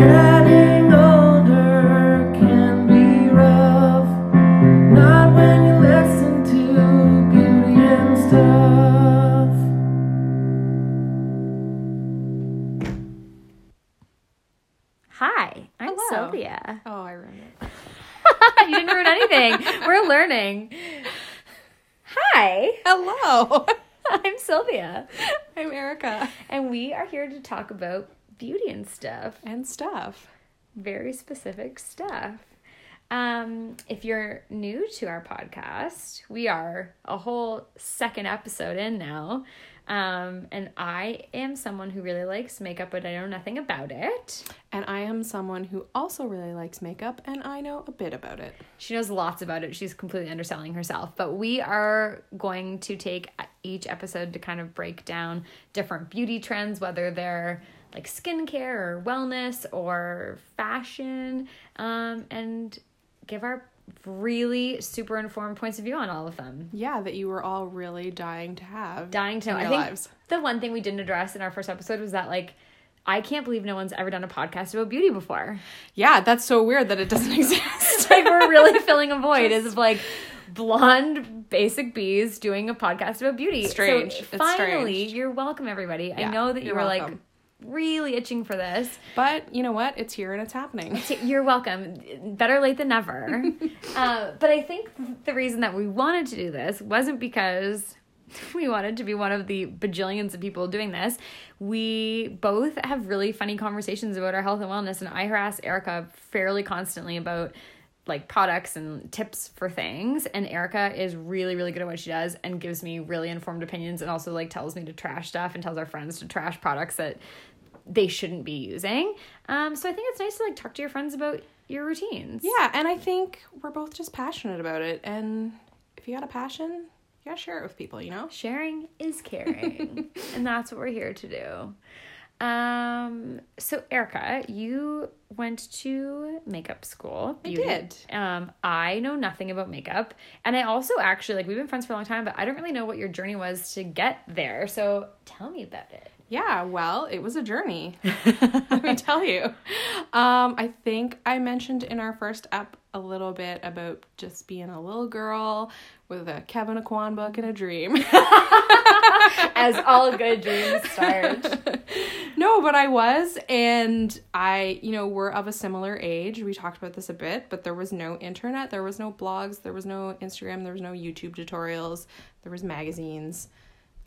Getting older can be rough. Not when you listen to beauty and stuff. Hi, I'm Hello. Sylvia. Oh, I ruined it. you didn't ruin anything. We're learning. Hi, Hello. I'm Sylvia, I'm Erica. and we are here to talk about beauty and stuff. And stuff. Very specific stuff. Um, if you're new to our podcast, we are a whole second episode in now. Um, and I am someone who really likes makeup, but I know nothing about it. And I am someone who also really likes makeup, and I know a bit about it. She knows lots about it. She's completely underselling herself. But we are going to take each episode to kind of break down different beauty trends, whether they're like skincare or wellness or fashion, um, and give our really super informed points of view on all of them. Yeah, that you were all really dying to have. Dying to know. I think lives. the one thing we didn't address in our first episode was that like I can't believe no one's ever done a podcast about beauty before. Yeah, that's so weird that it doesn't exist. like we're really filling a void is like blonde basic bees doing a podcast about beauty. Strange. So It's finally, strange. you're welcome, everybody. I know that you were like welcome. Really itching for this. but you know what? It's here and it's happening. T- You're welcome. Better late than never. uh, but I think the reason that we wanted to do this wasn't because we wanted to be one of the bajillions of people doing this. We both have really funny conversations about our health and wellness, and I harass Erica fairly constantly about like products and tips for things and Erica is really really good at what she does and gives me really informed opinions and also like tells me to trash stuff and tells our friends to trash products that they shouldn't be using. Um, so I think it's nice to like talk to your friends about your routines. Yeah, and I think we're both just passionate about it. And if you got a passion, you gotta share it with people, you know? Sharing is caring. and that's what we're here to do. Um, so Erica, you went to makeup school. I did. Um, I know nothing about makeup. And I also actually like we've been friends for a long time, but I don't really know what your journey was to get there. So tell me about it. Yeah, well, it was a journey. Let me tell you. Um, I think I mentioned in our first ep a little bit about just being a little girl with a Kevyn Aucoin book and a dream. As all good dreams start. no, but I was, and I, you know, we're of a similar age. We talked about this a bit, but there was no internet, there was no blogs, there was no Instagram, there was no YouTube tutorials, there was magazines,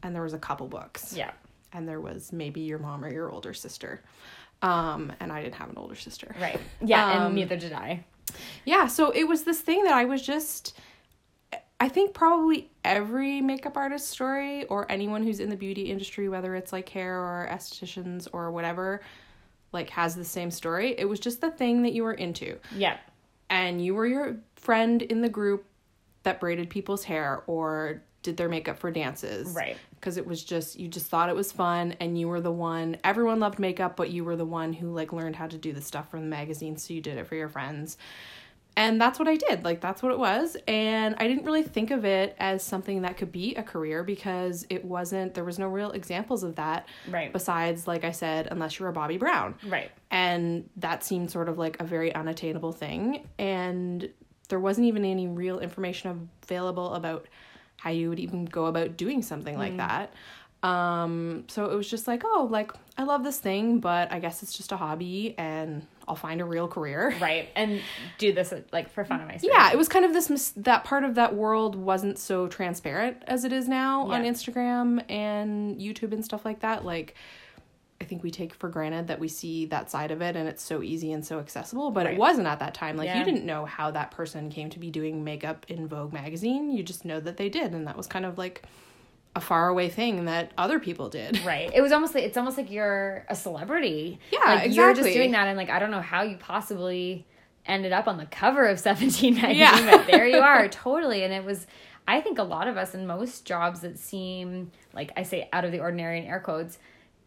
and there was a couple books. Yeah. And there was maybe your mom or your older sister. Um, and I didn't have an older sister. Right. Yeah, and Um, neither did I. Yeah, so it was this thing that I was just I think probably every makeup artist story or anyone who's in the beauty industry whether it's like hair or estheticians or whatever like has the same story. It was just the thing that you were into Yeah. and you were your friend in the group that braided people's hair or did their makeup for dances. Right. Because it was just you just thought it was fun and you were the one everyone loved makeup, but you were the one who like learned how to do the stuff from the magazine, so you did it for your friends. And that's what I did. Like that's what it was. And I didn't really think of it as something that could be a career because it wasn't there was no real examples of that. Right. Besides, like I said, unless you were Bobbi Brown Right. and that seemed sort of like a very unattainable thing and there wasn't even any real information available about how you would even go about doing something like that. Um so it was just like oh like i love this thing but i guess it's just a hobby and i'll find a real career. Right. And do this like for fun of my yeah it was kind of this mis- that part of that world wasn't so transparent as it is now on instagram and youtube and stuff like that like i think we take for granted that we see that side of it and it's so easy and so accessible but Right. it wasn't at that time like Yeah. you didn't know how that person came to be doing makeup in vogue magazine you just know that they did and that was kind of like a faraway thing that other people did Right. It was almost like it's almost like you're a celebrity. Yeah, like You're just doing that, and like I don't know how you possibly ended up on the cover of Seventeen magazine, Yeah. but there you are, totally. And it was, I think, a lot of us in most jobs that seem like I say out of the ordinary in air quotes,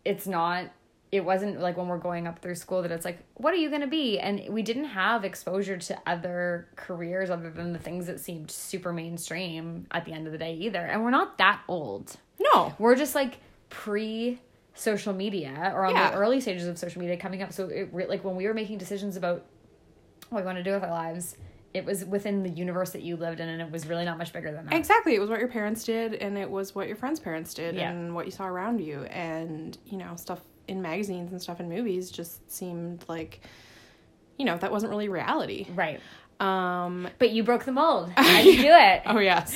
it's not. It wasn't like when we're going up through school that it's like, what are you going to be? And we didn't have exposure to other careers other than the things that seemed super mainstream at the end of the day either. And we're not that old no we're just like pre social media or on Yeah. the early stages of social media coming up. So it like when we were making decisions about what we want to do with our lives, it was within the universe that you lived in, and it was really not much bigger than that. Exactly. It was what your parents did, and it was what your friends' parents did, Yeah. and what you saw around you. And, you know, stuff in magazines and stuff in movies just seemed like, you know, that wasn't really reality. Right. Um, But you broke the mold. How'd you do it? oh, yes.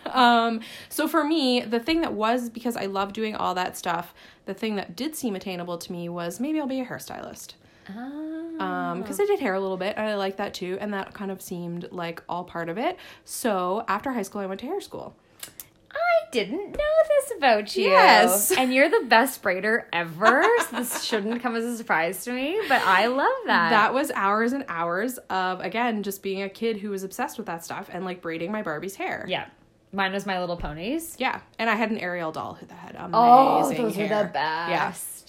um, so for me, the thing that was, because I love doing all that stuff, the thing that did seem attainable to me was maybe I'll be a hairstylist. Ah. Um, because I did hair a little bit, and I liked that too, and that kind of seemed like all part of it. So after high school, I went to hair school. I didn't know this about you. Yes. And you're the best braider ever. so this shouldn't come as a surprise to me, but I love that. that was hours and hours of again just being a kid who was obsessed with that stuff and like braiding my Barbie's hair. yeah. Mine was My Little Ponies. Yeah, and I had an Ariel doll who that had amazing Oh, those hair. are the best.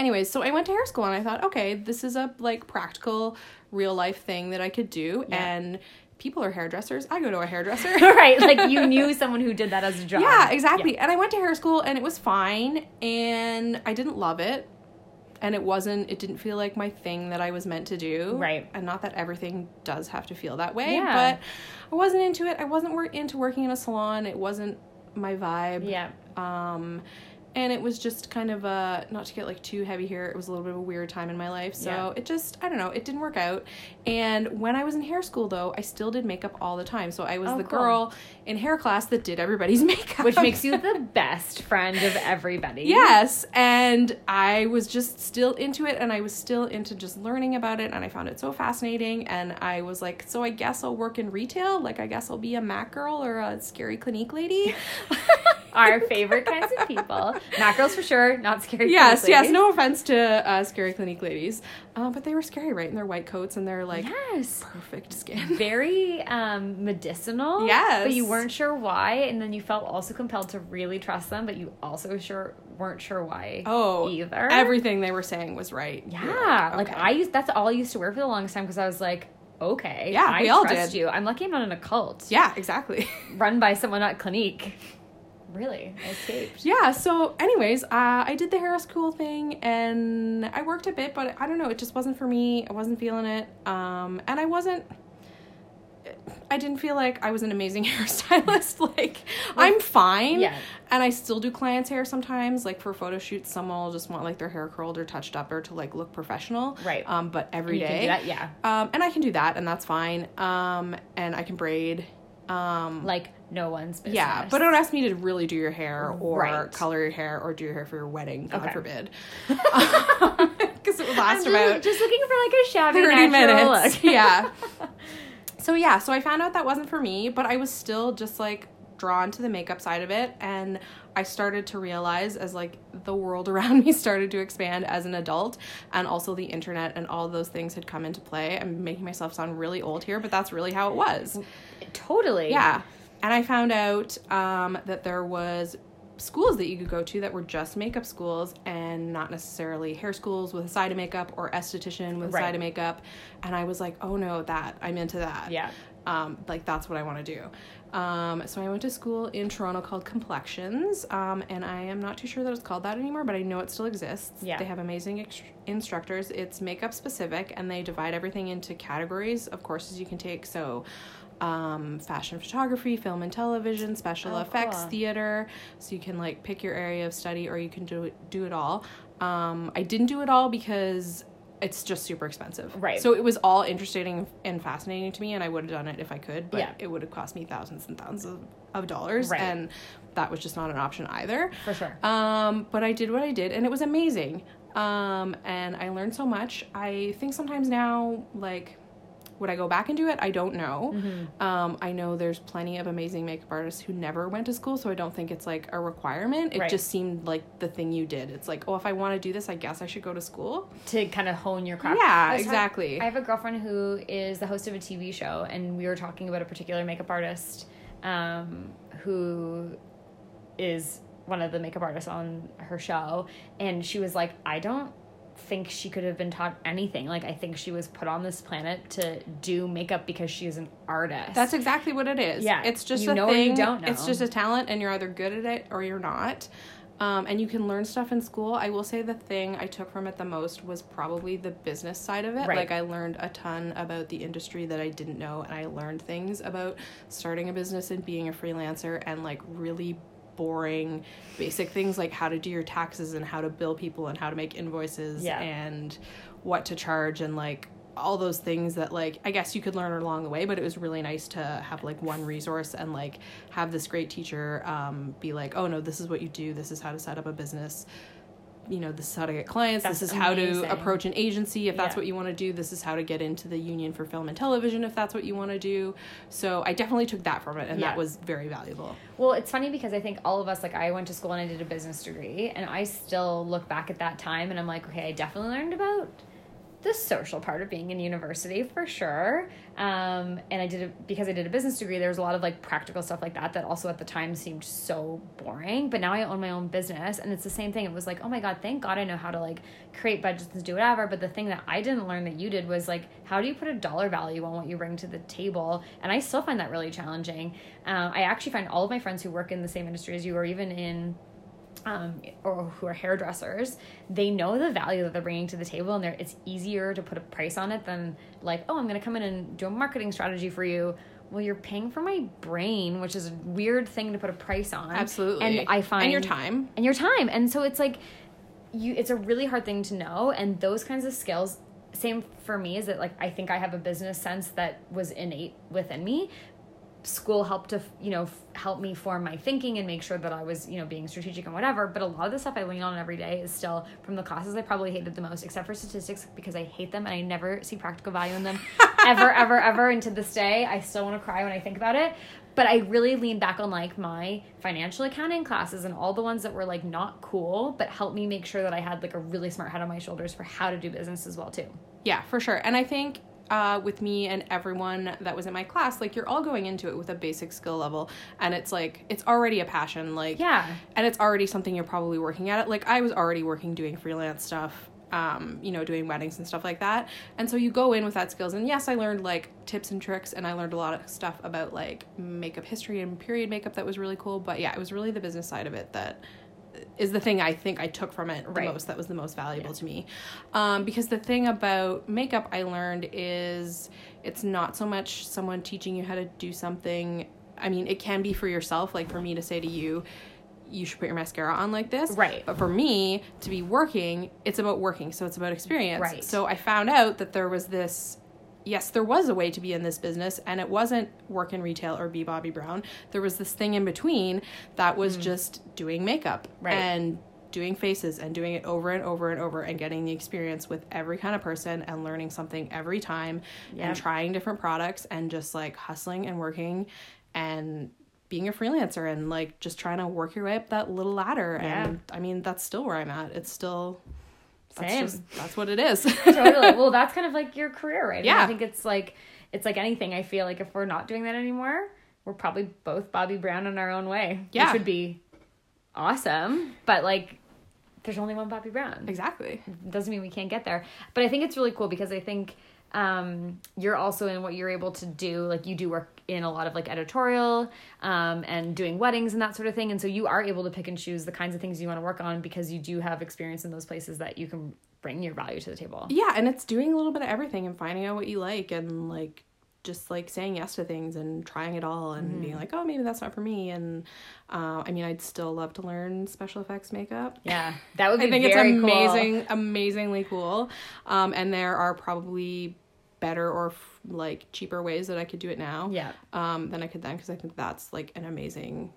Anyways, so I went to hair school and I thought, okay, this is a like practical, real life thing that I could do. Yeah. And people are hairdressers. I go to a hairdresser. right. Like you knew someone who did that as a job. Yeah, exactly. And I went to hair school and it was fine and I didn't love it. And it wasn't it didn't feel like my thing that I was meant to do. Right. And not that everything does have to feel that way, Yeah. but I wasn't into it. I wasn't wor- into working in a salon. It wasn't my vibe. Yeah. Um and it was just kind of a not to get like too heavy here. It was a little bit of a weird time in my life. So Yeah. it just I don't know, it didn't work out. And when I was in hair school though, I still did makeup all the time. So I was Oh, the cool. girl in hair class that did everybody's makeup. Which makes you the best friend of everybody. Yes, and I was just still into it and I was still into just learning about it and I found it so fascinating and I was like, so I guess I'll work in retail? Like I guess I'll be a Mac girl or a scary clinique lady? Our favorite kinds of people. Mac girls for sure, not scary. yes, yes, no offense to uh, scary clinique ladies. Uh, but they were scary, right? In their white coats and their like Yes. perfect skin. Very um, medicinal. Yes. But you weren't sure why, and then you felt also compelled to really trust them, but you also sure weren't sure why Oh, either. Everything they were saying was right. Yeah. Like okay. I used that's all I used to wear for the longest time because I was like, okay, Yeah, I we all did. you. I'm lucky I'm not in a cult. Yeah, exactly. Run by someone at Clinique. Really, I escaped. yeah so anyways uh, i did the hair school thing and i worked a bit but i don't know it just wasn't for me i wasn't feeling it um, and i wasn't i didn't feel like i was an amazing hairstylist like i'm fine yeah. and i still do clients hair sometimes like for photo shoots someone will just want like their hair curled or touched up or to like look professional Right. um, but every You day can do that, yeah. um, and i can do that and that's fine um, and i can braid um, Like no one's business. yeah, but don't ask me to really do your hair or Right. color your hair or do your hair for your wedding. God Okay. forbid. Because it would last I'm about just, looking for like a shabby 30 natural minutes. look. yeah. So yeah, so I found out that wasn't for me, but I was still just like drawn to the makeup side of it and I started to realize as like the world around me started to expand as an adult and also the internet and all those things had come into play. I'm making myself sound really old here, but that's really how it was. Totally. Yeah. And I found out um, that there was schools that you could go to that were just makeup schools and not necessarily hair schools with a side of makeup or esthetician with a Right. side of makeup. And I was like, oh no, that I'm into that. Yeah. Um, like that's what I want to do. Um, so I went to school in Toronto called Complexions, um, and I am not too sure that it's called that anymore, but I know it still exists. Yeah. They have amazing ex- instructors. It's makeup specific, and they divide everything into categories of courses you can take. So, um, fashion photography, film and television, special Oh, effects, cool. theater. So you can like pick your area of study, or you can do it, do it all. Um, I didn't do it all because it's just super expensive. Right. So it was all interesting and fascinating to me, and I would have done it if I could, but Yeah. it would have cost me thousands and thousands of, of dollars, Right. and that was just not an option either. For sure. Um, but I did what I did, and it was amazing. Um, and I learned so much. I think sometimes now, like, would I go back and do it? I don't know. Mm-hmm. Um, I know there's plenty of amazing makeup artists who never went to school, so I don't think it's like a requirement. It Right. just seemed like the thing you did. It's like, oh, if I want to do this, I guess I should go to school. to kind of hone your craft. Yeah, I exactly. I have a girlfriend who is the host of a TV show, and we were talking about a particular makeup artist um, who is one of the makeup artists on her show, and she was like, I don't think she could have been taught anything. Like, I think she was put on this planet to do makeup because she is an artist. That's exactly what it is. Yeah, It's just you a know or you don't It's just a talent and you're either good at it or you're not. Um, and you can learn stuff in school. I will say the thing I took from it the most was probably the business side of it. Right. Like I learned a ton about the industry that I didn't know, and I learned things about starting a business and being a freelancer and like really boring basic things like how to do your taxes and how to bill people and how to make invoices Yeah. and what to charge and like all those things that like I guess you could learn along the way, but it was really nice to have like one resource and like have this great teacher um, be like, oh no, this is what you do. This is how to set up a business. You know, this is how to get clients. That's this is how amazing. to approach an agency if that's Yeah. what you want to do. This is how to get into the union for film and television if that's what you want to do. So I definitely took that from it, and Yeah. that was very valuable. Well, it's funny because I think all of us, like, I went to school and I did a business degree, and I still look back at that time and I'm like, okay, I definitely learned about the social part of being in university for sure. Um, and I did it because I did a business degree. There was a lot of like practical stuff like that that also at the time seemed so boring. But now I own my own business, and it's the same thing. It was like, oh my god, thank God I know how to like create budgets and do whatever. But the thing that I didn't learn that you did was like, how do you put a dollar value on what you bring to the table? And I still find that really challenging. Um, I actually find all of my friends who work in the same industry as you, or even in um, or who are hairdressers, they know the value that they're bringing to the table, and they're, it's easier to put a price on it than like, oh, I'm going to come in and do a marketing strategy for you. Well, you're paying for my brain, which is a weird thing to put a price on. Absolutely. and I find and your time. and your time, and so it's like you. It's a really hard thing to know, and those kinds of skills. Same for me is that like I think I have a business sense that was innate within me, school helped to you know f- help me form my thinking and make sure that I was you know being strategic and whatever. But a lot of the stuff I lean on every day is still from the classes I probably hated the most, except for statistics because I hate them and I never see practical value in them ever, ever, ever. And to this day, I still want to cry when I think about it. But I really lean back on like my financial accounting classes and all the ones that were like not cool, but helped me make sure that I had like a really smart head on my shoulders for how to do business as well too. Yeah, for sure. And I think uh, with me and everyone that was in my class, like you're all going into it with a basic skill level, and it's like it's already a passion, like Yeah. and it's already something you're probably working at it. Like I was already working doing freelance stuff. Um, you know, doing weddings and stuff like that. And so you go in with that skills. And yes, I learned like tips and tricks and I learned a lot of stuff about like makeup history and period makeup that was really cool. But yeah, it was really the business side of it that is the thing I think I took from it the Right. most. That was the most valuable to me. Um, because the thing about makeup I learned is it's not so much someone teaching you how to do something. I mean, it can be for yourself. Like for me to say to you, you should put your mascara on like this. Right. But for me to be working, it's about working. So it's about experience. Right. So I found out that there was this yes, there was a way to be in this business, and it wasn't work in retail or be Bobbi Brown. There was this thing in between that was just doing makeup Mm. Right. and doing faces and doing it over and over and over and getting the experience with every kind of person and learning something every time Yep. and trying different products and just like hustling and working and being a freelancer and like just trying to work your way up that little ladder Yeah. and i mean that's still where i'm at it's still that's Same. just that's what it is totally. Well, that's kind of like your career, right? And Yeah. I think it's like it's like anything. I feel like if we're not doing that anymore, we're probably both Bobbi Brown in our own way. Yeah. Which would be awesome. But like there's only one Bobbi Brown. exactly Doesn't mean we can't get there. But I think it's really cool because I think um you're also in what you're able to do. Like you do work in a lot of like editorial um and doing weddings and that sort of thing. And so you are able to pick and choose the kinds of things you want to work on because you do have experience in those places that you can bring your value to the table. Yeah and it's doing a little bit of everything and finding out what you like and like just like saying yes to things and trying it all and Mm-hmm. being like oh maybe that's not for me and uh, i mean i'd still love to learn special effects makeup Yeah, that would be I think it's very cool. amazing, amazingly cool. Um, and there are probably better or f- like cheaper ways that I could do it now. Yeah. Um, than I could then because I think that's like an amazing,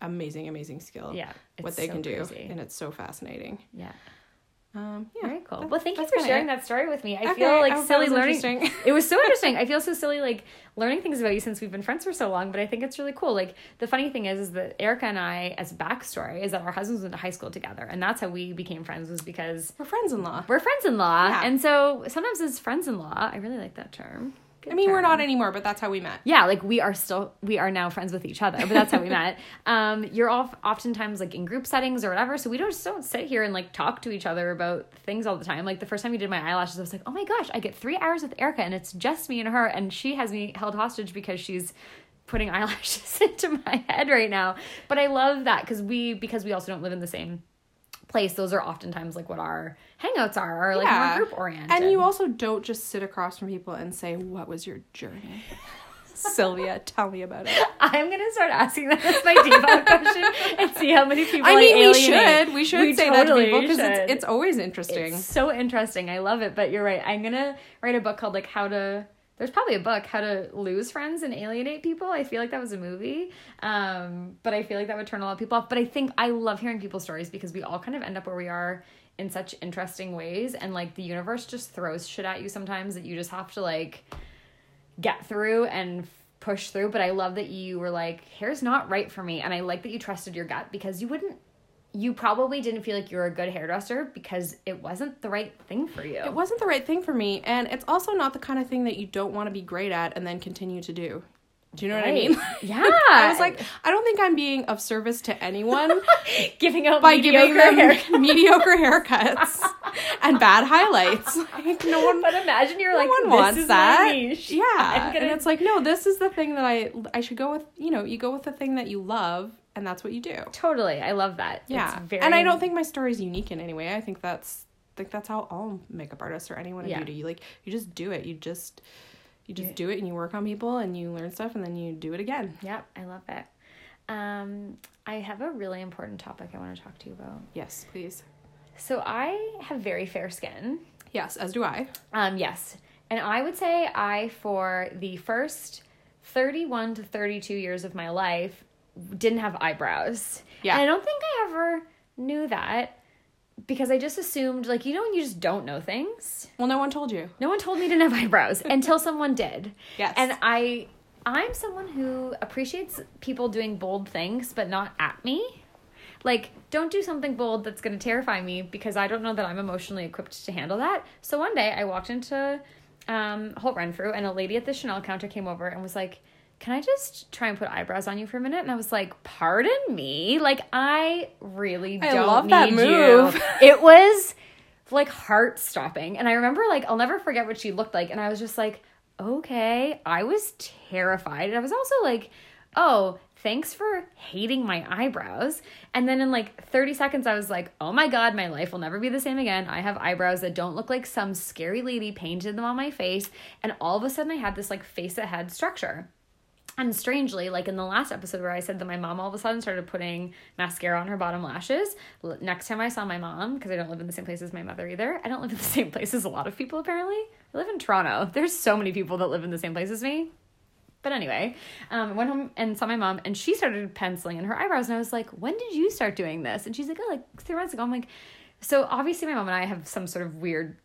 amazing, amazing skill. Yeah, What they so can do, crazy. and it's so fascinating. Yeah, Um, yeah. very cool. that- well, thank you for sharing it. that story with me. I Okay, feel like I silly learning. it was so interesting. I feel so silly like learning things about you since we've been friends for so long. But I think it's really cool. Like the funny thing is, is that Erica and I, as backstory, is that our husbands went to high school together, and that's how we became friends. Was because We're friends-in-law. we're friends-in-law, Yeah. and so sometimes as friends-in-law, I really like that term. I mean, we're not anymore, but that's how we met. yeah like we are still we are now friends with each other but that's how we met um you're all oftentimes like in group settings or whatever so we don't just don't sit here and like talk to each other about things all the time like the first time you did my eyelashes i was like oh my gosh i get three hours with erica and it's just me and her and she has me held hostage because she's putting eyelashes into my head right now. But I love that because we because we also don't live in the same place. Those are oftentimes like what our hangouts are, or like more group oriented. And you also don't just sit across from people and say, "What was your journey?" Sylvia, tell me about it. I'm gonna start asking that as my default question and see how many people. I mean, we should. We should We say totally that to people because it's, it's always interesting. It's so interesting. I love it. But you're right. I'm gonna write a book called like How to. There's probably a book How to Lose Friends and Alienate People. I feel like that was a movie, um, but I feel like that would turn a lot of people off. But I think I love hearing people's stories because we all kind of end up where we are in such interesting ways, and like the universe just throws shit at you sometimes that you just have to like get through and push through. But I love that you were like, hair's not right for me. And I like that you trusted your gut because you wouldn't, you probably didn't feel like you were a good hairdresser because it wasn't the right thing for you. It wasn't the right thing for me, and it's also not the kind of thing that you don't want to be great at and then continue to do. Do you know what I mean? Yeah. I was like, I don't think I'm being of service to anyone giving out by giving them mediocre haircuts and bad highlights. Like no one, But imagine you're no like, one this wants is that. my niche. Yeah, gonna- and it's like, no, this is the thing that I I should go with. You know, you go with the thing that you love, and that's what you do. totally. I love that. Yeah, It's very, and I don't think my story is unique in any way. I think that's think that's how all makeup artists or anyone in Yeah. beauty you like you just do it. You just you just do it and you work on people and you learn stuff and then you do it again. Yep, I love it. Um, I have a really important topic I want to talk to you about. Yes, please. So I have very fair skin. Yes, as do I. Um, yes. And I would say I, for the first 31 to 32 years of my life, didn't have eyebrows. Yeah. And I don't think I ever knew that because I just assumed, like, you know, when you just don't know things? Well, no one told you. No one told me didn't have eyebrows until someone did. Yes. And I. I'm someone who appreciates people doing bold things, but not at me. Like, don't do something bold that's going to terrify me because I don't know that I'm emotionally equipped to handle that. So one day I walked into um, Holt Renfrew and a lady at the Chanel counter came over and was like, Can I just try and put eyebrows on you for a minute? And I was like, Pardon me? Like, I really I don't love that move. you. It was like heart stopping. And I remember, like, I'll never forget what she looked like. And I was just like, Okay. I was terrified. And I was also like, Oh, thanks for hating my eyebrows. And then in like 30 seconds, I was like, oh my God, my life will never be the same again. I have eyebrows that don't look like some scary lady painted them on my face. And all of a sudden, I had this like face ahead structure. And strangely, like in the last episode where I said that my mom all of a sudden started putting mascara on her bottom lashes, next time I saw my mom, because I don't live in the same place as my mother either, I don't live in the same place as a lot of people apparently. I live in Toronto. There's so many people that live in the same place as me. But anyway, um, I went home and saw my mom, and she started penciling in her eyebrows. And I was like, "When did you start doing this?" And she's like, "Oh, like three months ago." I'm like, "So obviously, my mom and I have some sort of weird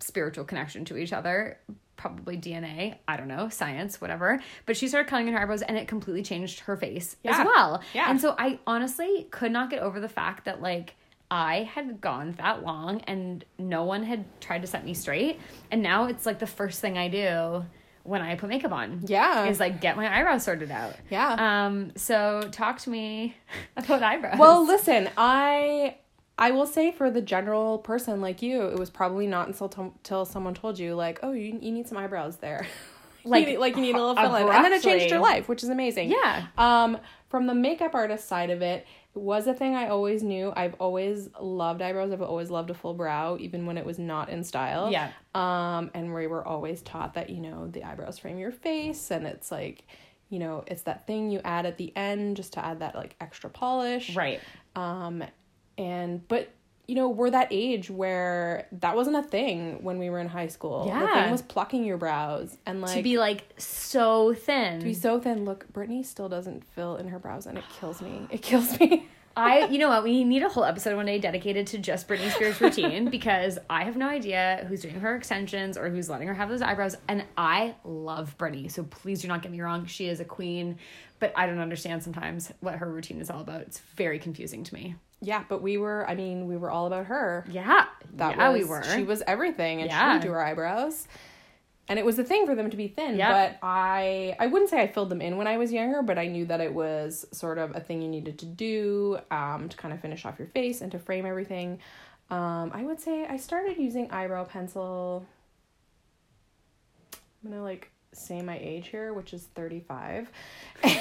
spiritual connection to each other." Probably DNA, I don't know, science, whatever. But she started coloring in her eyebrows and it completely changed her face Yeah. as well. Yeah. And so I honestly could not get over the fact that, like, I had gone that long and no one had tried to set me straight. And now it's like the first thing I do when I put makeup on. Yeah. Is like get my eyebrows sorted out. Yeah. Um, so talk to me about eyebrows. Well, listen, I I will say for the general person like you, it was probably not until t- till someone told you like, oh, you, you need some eyebrows there, like you need, like you need a little fill in, and then it changed your life, which is amazing. Yeah. Um, from the makeup artist side of it, it was a thing I always knew. I've always loved eyebrows. I've always loved a full brow, even when it was not in style. Yeah. Um, and we were always taught that you know the eyebrows frame your face, and it's like. You know, it's that thing you add at the end just to add that like extra polish right. um and but you know we're that age where that wasn't a thing when we were in high school the Yeah. thing was plucking your brows and like to be like so thin. to be so thin look Britney still doesn't fill in her brows and it kills me it kills me I, you know what? We need a whole episode one day dedicated to just Britney Spears' routine because I have no idea who's doing her extensions or who's letting her have those eyebrows. And I love Britney, so please do not get me wrong. She is a queen, but I don't understand sometimes what her routine is all about. It's very confusing to me. Yeah but we were i mean we were all about her Yeah, that yeah, was we were. she was everything and she Yeah. would do her eyebrows and it was a thing for them to be thin Yep. but i i wouldn't say i filled them in when i was younger but i knew that it was sort of a thing you needed to do um, to kind of finish off your face and to frame everything um, i would say i started using eyebrow pencil i'm gonna like say my age here, which is 35. Oh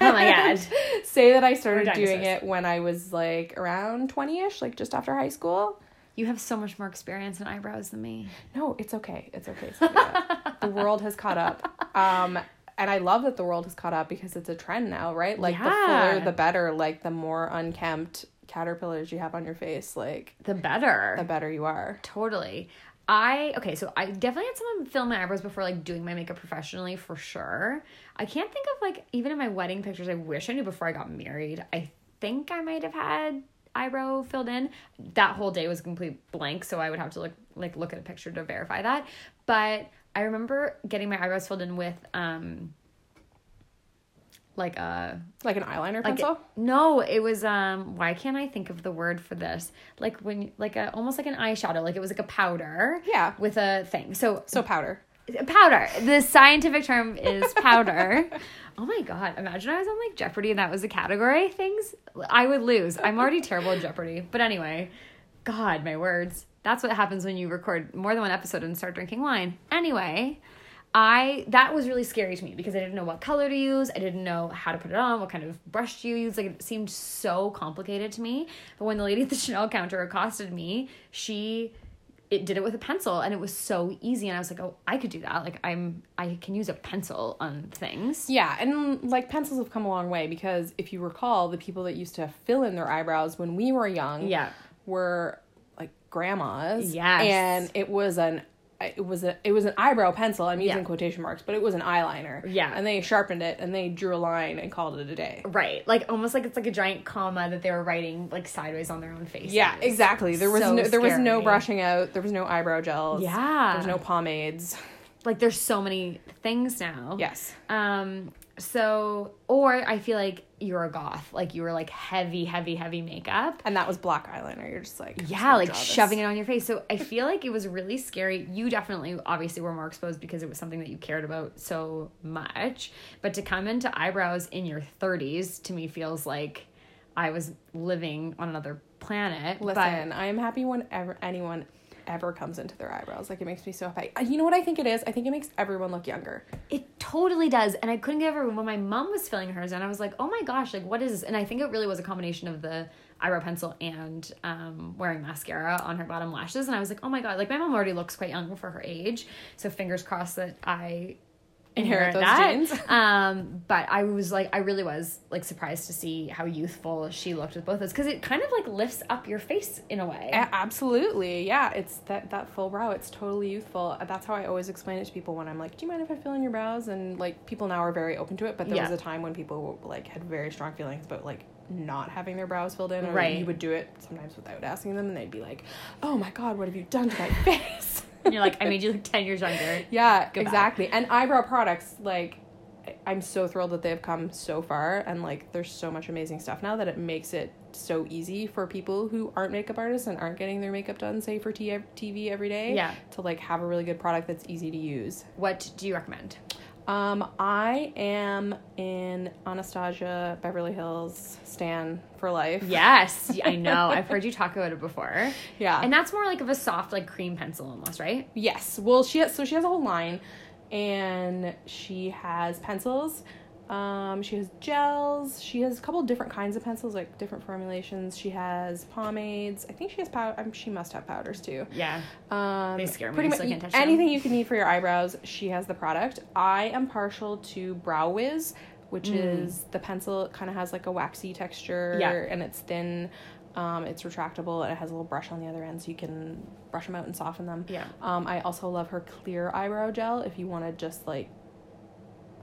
my god. say that I started doing it when I was like around 20ish, like just after high school. You have so much more experience in eyebrows than me. No, it's okay. It's okay. The world has caught up. Um, and I love that the world has caught up because it's a trend now, right? Like the fuller, the better. Like the more unkempt caterpillars you have on your face, like The better. the better you are. Totally. I okay, so I definitely had someone fill my eyebrows before like doing my makeup professionally for sure. I can't think of like even in my wedding pictures. I wish I knew before I got married. I think I might have had eyebrow filled in. That whole day was complete blank, so I would have to look like look at a picture to verify that. But I remember getting my eyebrows filled in with um like a Like an eyeliner like pencil. no it was um why can't i think of the word for this? Like when like a almost like an eyeshadow like it was like a powder Yeah. with a thing. So so powder. powder. The scientific term is powder. Oh my god. Imagine i was on like jeopardy and that was a category things. I would lose. I'm already terrible at jeopardy. But anyway god my words. That's what happens when you record more than one episode and start drinking wine. Anyway I that was really scary to me because I didn't know what color to use. I didn't know how to put it on, what kind of brush to use. Like it seemed so complicated to me. But when the lady at the Chanel counter accosted me, she it did it with a pencil and it was so easy and I was like, "Oh, I could do that. Like I'm I can use a pencil on things." Yeah, and like pencils have come a long way because if you recall, the people that used to fill in their eyebrows when we were young Yeah. were like grandmas. Yes. And it was an it was a it was an eyebrow pencil. I'm using Yeah. quotation marks, but it was an eyeliner. Yeah. And they sharpened it and they drew a line and called it a day. Right. Like almost like it's like a giant comma that they were writing like sideways on their own face. Yeah, exactly. There was So no, there was no brushing out. There was no eyebrow gels. Yeah. There's no pomades. Like there's so many things now. Yes. Um, so, or I feel like you're a goth, like you were like heavy, heavy, heavy makeup. And that was black eyeliner. You're just like Yeah, like shoving it on your face. So I feel like it was really scary. You definitely, obviously, were more exposed because it was something that you cared about so much. But to come into eyebrows in your 30s to me feels like I was living on another planet. but- Listen, I am happy whenever anyone ever comes into their eyebrows. Like it makes me so happy. Uh, You know what I think it is? I think it makes everyone look younger. It totally does. And I couldn't get over when my mom was filling hers and I was like, oh my gosh, like what is this? And I think it really was a combination of the eyebrow pencil and um, wearing mascara on her bottom lashes. And I was like, oh my God, like my mom already looks quite young for her age. So fingers crossed that I Inherit inherit those genes. Um, but I was like, I really was like surprised to see how youthful she looked with both of those because it kind of like lifts up your face in a way. A- absolutely, yeah. It's that that full brow. It's totally youthful. That's how I always explain it to people when I'm like, "Do you mind if I fill in your brows?" And like people now are very open to it. But there Yeah. was a time when people like had very strong feelings about like not having their brows filled in, or Right. you would do it sometimes without asking them, and they'd be like, "Oh my god, what have you done to my face?" And you're like, I made you look 10 years younger. Yeah, Go back. exactly. And eyebrow products, like, I'm so thrilled that they've come so far, and like, there's so much amazing stuff now that it makes it so easy for people who aren't makeup artists and aren't getting their makeup done, say for TV every day. Yeah. To like have a really good product that's easy to use. What do you recommend? Um, I am in Anastasia Beverly Hills Stan for life. Yes, I know. I've heard you talk about it before. Yeah. And that's more like of a soft, like cream pencil almost, right? Yes. Well, she has so she has a whole line, and she has pencils. Um, she has gels. She has a couple different kinds of pencils, like different formulations. She has pomades. I think she has powder. Um, she must have powders too. Yeah. Um, They scare me. Pretty much still can't touch them. anything you can need for your eyebrows. She has the product. I am partial to Brow Wiz, which is the pencil. It kind of has like a waxy texture. Mm. Yeah. And it's thin. Um, it's retractable and it has a little brush on the other end, so you can brush them out and soften them. Yeah. Um, I also love her clear eyebrow gel if you want to just like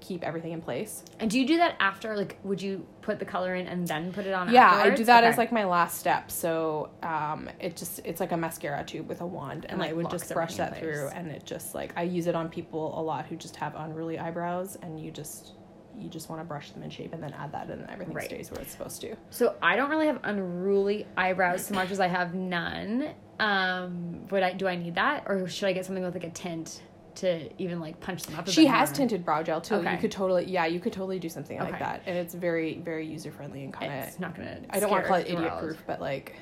keep everything in place. And do you do that after? Like, would you put the color in and then put it on? Yeah, I do that as like my last step. So um, it just it's like a mascara tube with a wand, and, And, like, I would just brush that through, and it just like I use it on people a lot who just have unruly eyebrows, and you just you just want to brush them in shape and then add that, and everything Right. stays where it's supposed to. So I don't really have unruly eyebrows so much as I have none. Um, would I do I need that, or should I get something with like a tint to even like punch them up? A She bit has more? tinted brow gel too. Okay. You could totally yeah, you could totally do something like that, and it's very very user friendly and kind of It's not gonna. I don't want to call it idiot proof, but like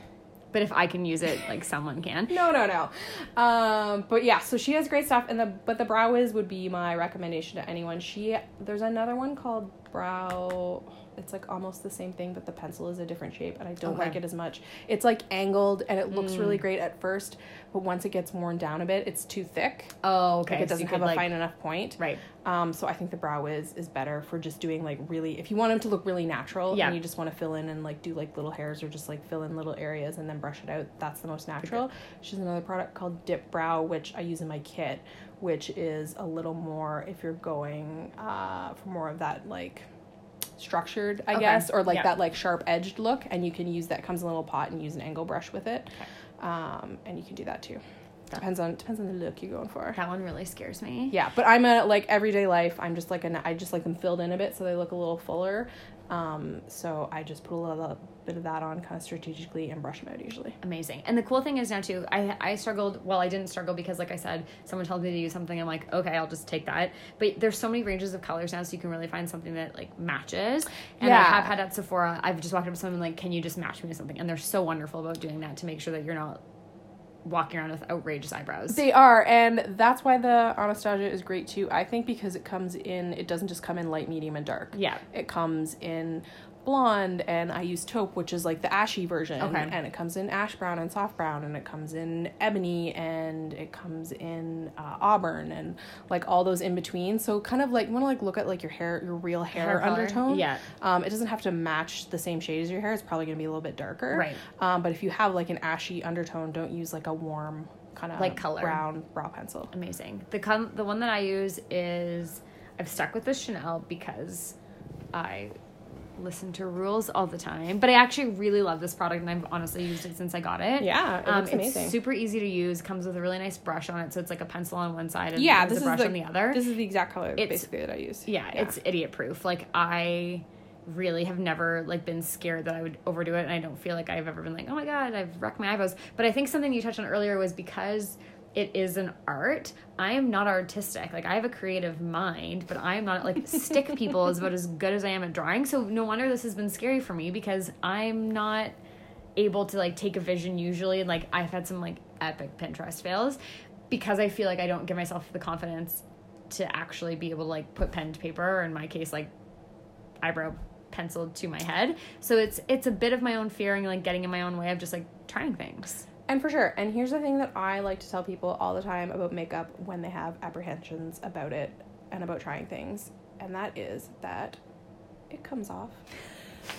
But if I can use it, like someone can. No, no, no. Um, but yeah, so she has great stuff, and the but the Brow Wiz would be my recommendation to anyone. She there's another one called Brow. It's like almost the same thing, but the pencil is a different shape, and I don't Okay. like it as much. It's like angled, and it looks really great at first, but once it gets worn down a bit, it's too thick. Oh, okay. Like it doesn't you have could, a like- fine enough point. Right. Um, so I think the Brow Wiz is better for just doing like really if you want them to look really natural Yeah. and you just want to fill in and like do like little hairs or just like fill in little areas and then brush it out. That's the most natural. She's another product called Dip Brow, which I use in my kit, which is a little more if you're going uh, for more of that like structured, I Okay. guess, or like Yeah. that like sharp edged look, and you can use that comes in a little pot and use an angle brush with it, um, and you can do that too. Depends on depends on the look you're going for. That one really scares me. Yeah, but I'm a like everyday life. I'm just like an I just like them filled in a bit so they look a little fuller. Um, so I just put a little bit of that on kind of strategically in brush mode usually. amazing. And the cool thing is now too, I I struggled. Well, I didn't struggle because, like I said, someone told me to use something. I'm like, okay, I'll just take that. But there's so many ranges of colors now, so you can really find something that like matches. And I have had at Sephora. I've just walked up to someone like, can you just match me to something? And they're so wonderful about doing that to make sure that you're not walking around with outrageous eyebrows. They are, and that's why the Anastasia is great too. I think because it comes in, it doesn't just come in light, medium, and dark. Yeah. it comes in blonde, and I use taupe, which is like the ashy version. Okay. and it comes in ash brown and soft brown, and it comes in ebony, and it comes in uh, auburn, and like all those in between. So kind of like you want to like look at like your hair, your real hair, Hair color, undertone. yeah. um, it doesn't have to match the same shade as your hair. It's probably gonna be a little bit darker. Right. Um, but if you have like an ashy undertone, don't use like a warm kind of Like color. brown brow pencil. amazing. The com- the one that I use is I've stuck with the Chanel because I listen to rules all the time. But I actually really love this product and I've honestly used it since I got it. Yeah, it um, it's amazing. super easy to use. Comes with a really nice brush on it, so it's like a pencil on one side and Yeah, this a is brush the on the other. This is the exact color It's- basically that I use. yeah, it's idiot proof. Like I really have never like been scared that I would overdo it and I don't feel like I've ever been like, "Oh my god, I've wrecked my eyebrows." But I think something you touched on earlier was because it is an art. I am not artistic. Like I have a creative mind, but I am not like stick people is about as good as I am at drawing. So no wonder this has been scary for me because I'm not able to like take a vision usually like I've had some like epic Pinterest fails because I feel like I don't give myself the confidence to actually be able to like put pen to paper or in my case like eyebrow penciled to my head. So it's it's a bit of my own fearing like getting in my own way of just like trying things. And for sure. And here's the thing that I like to tell people all the time about makeup when they have apprehensions about it and about trying things. And that is that it comes off.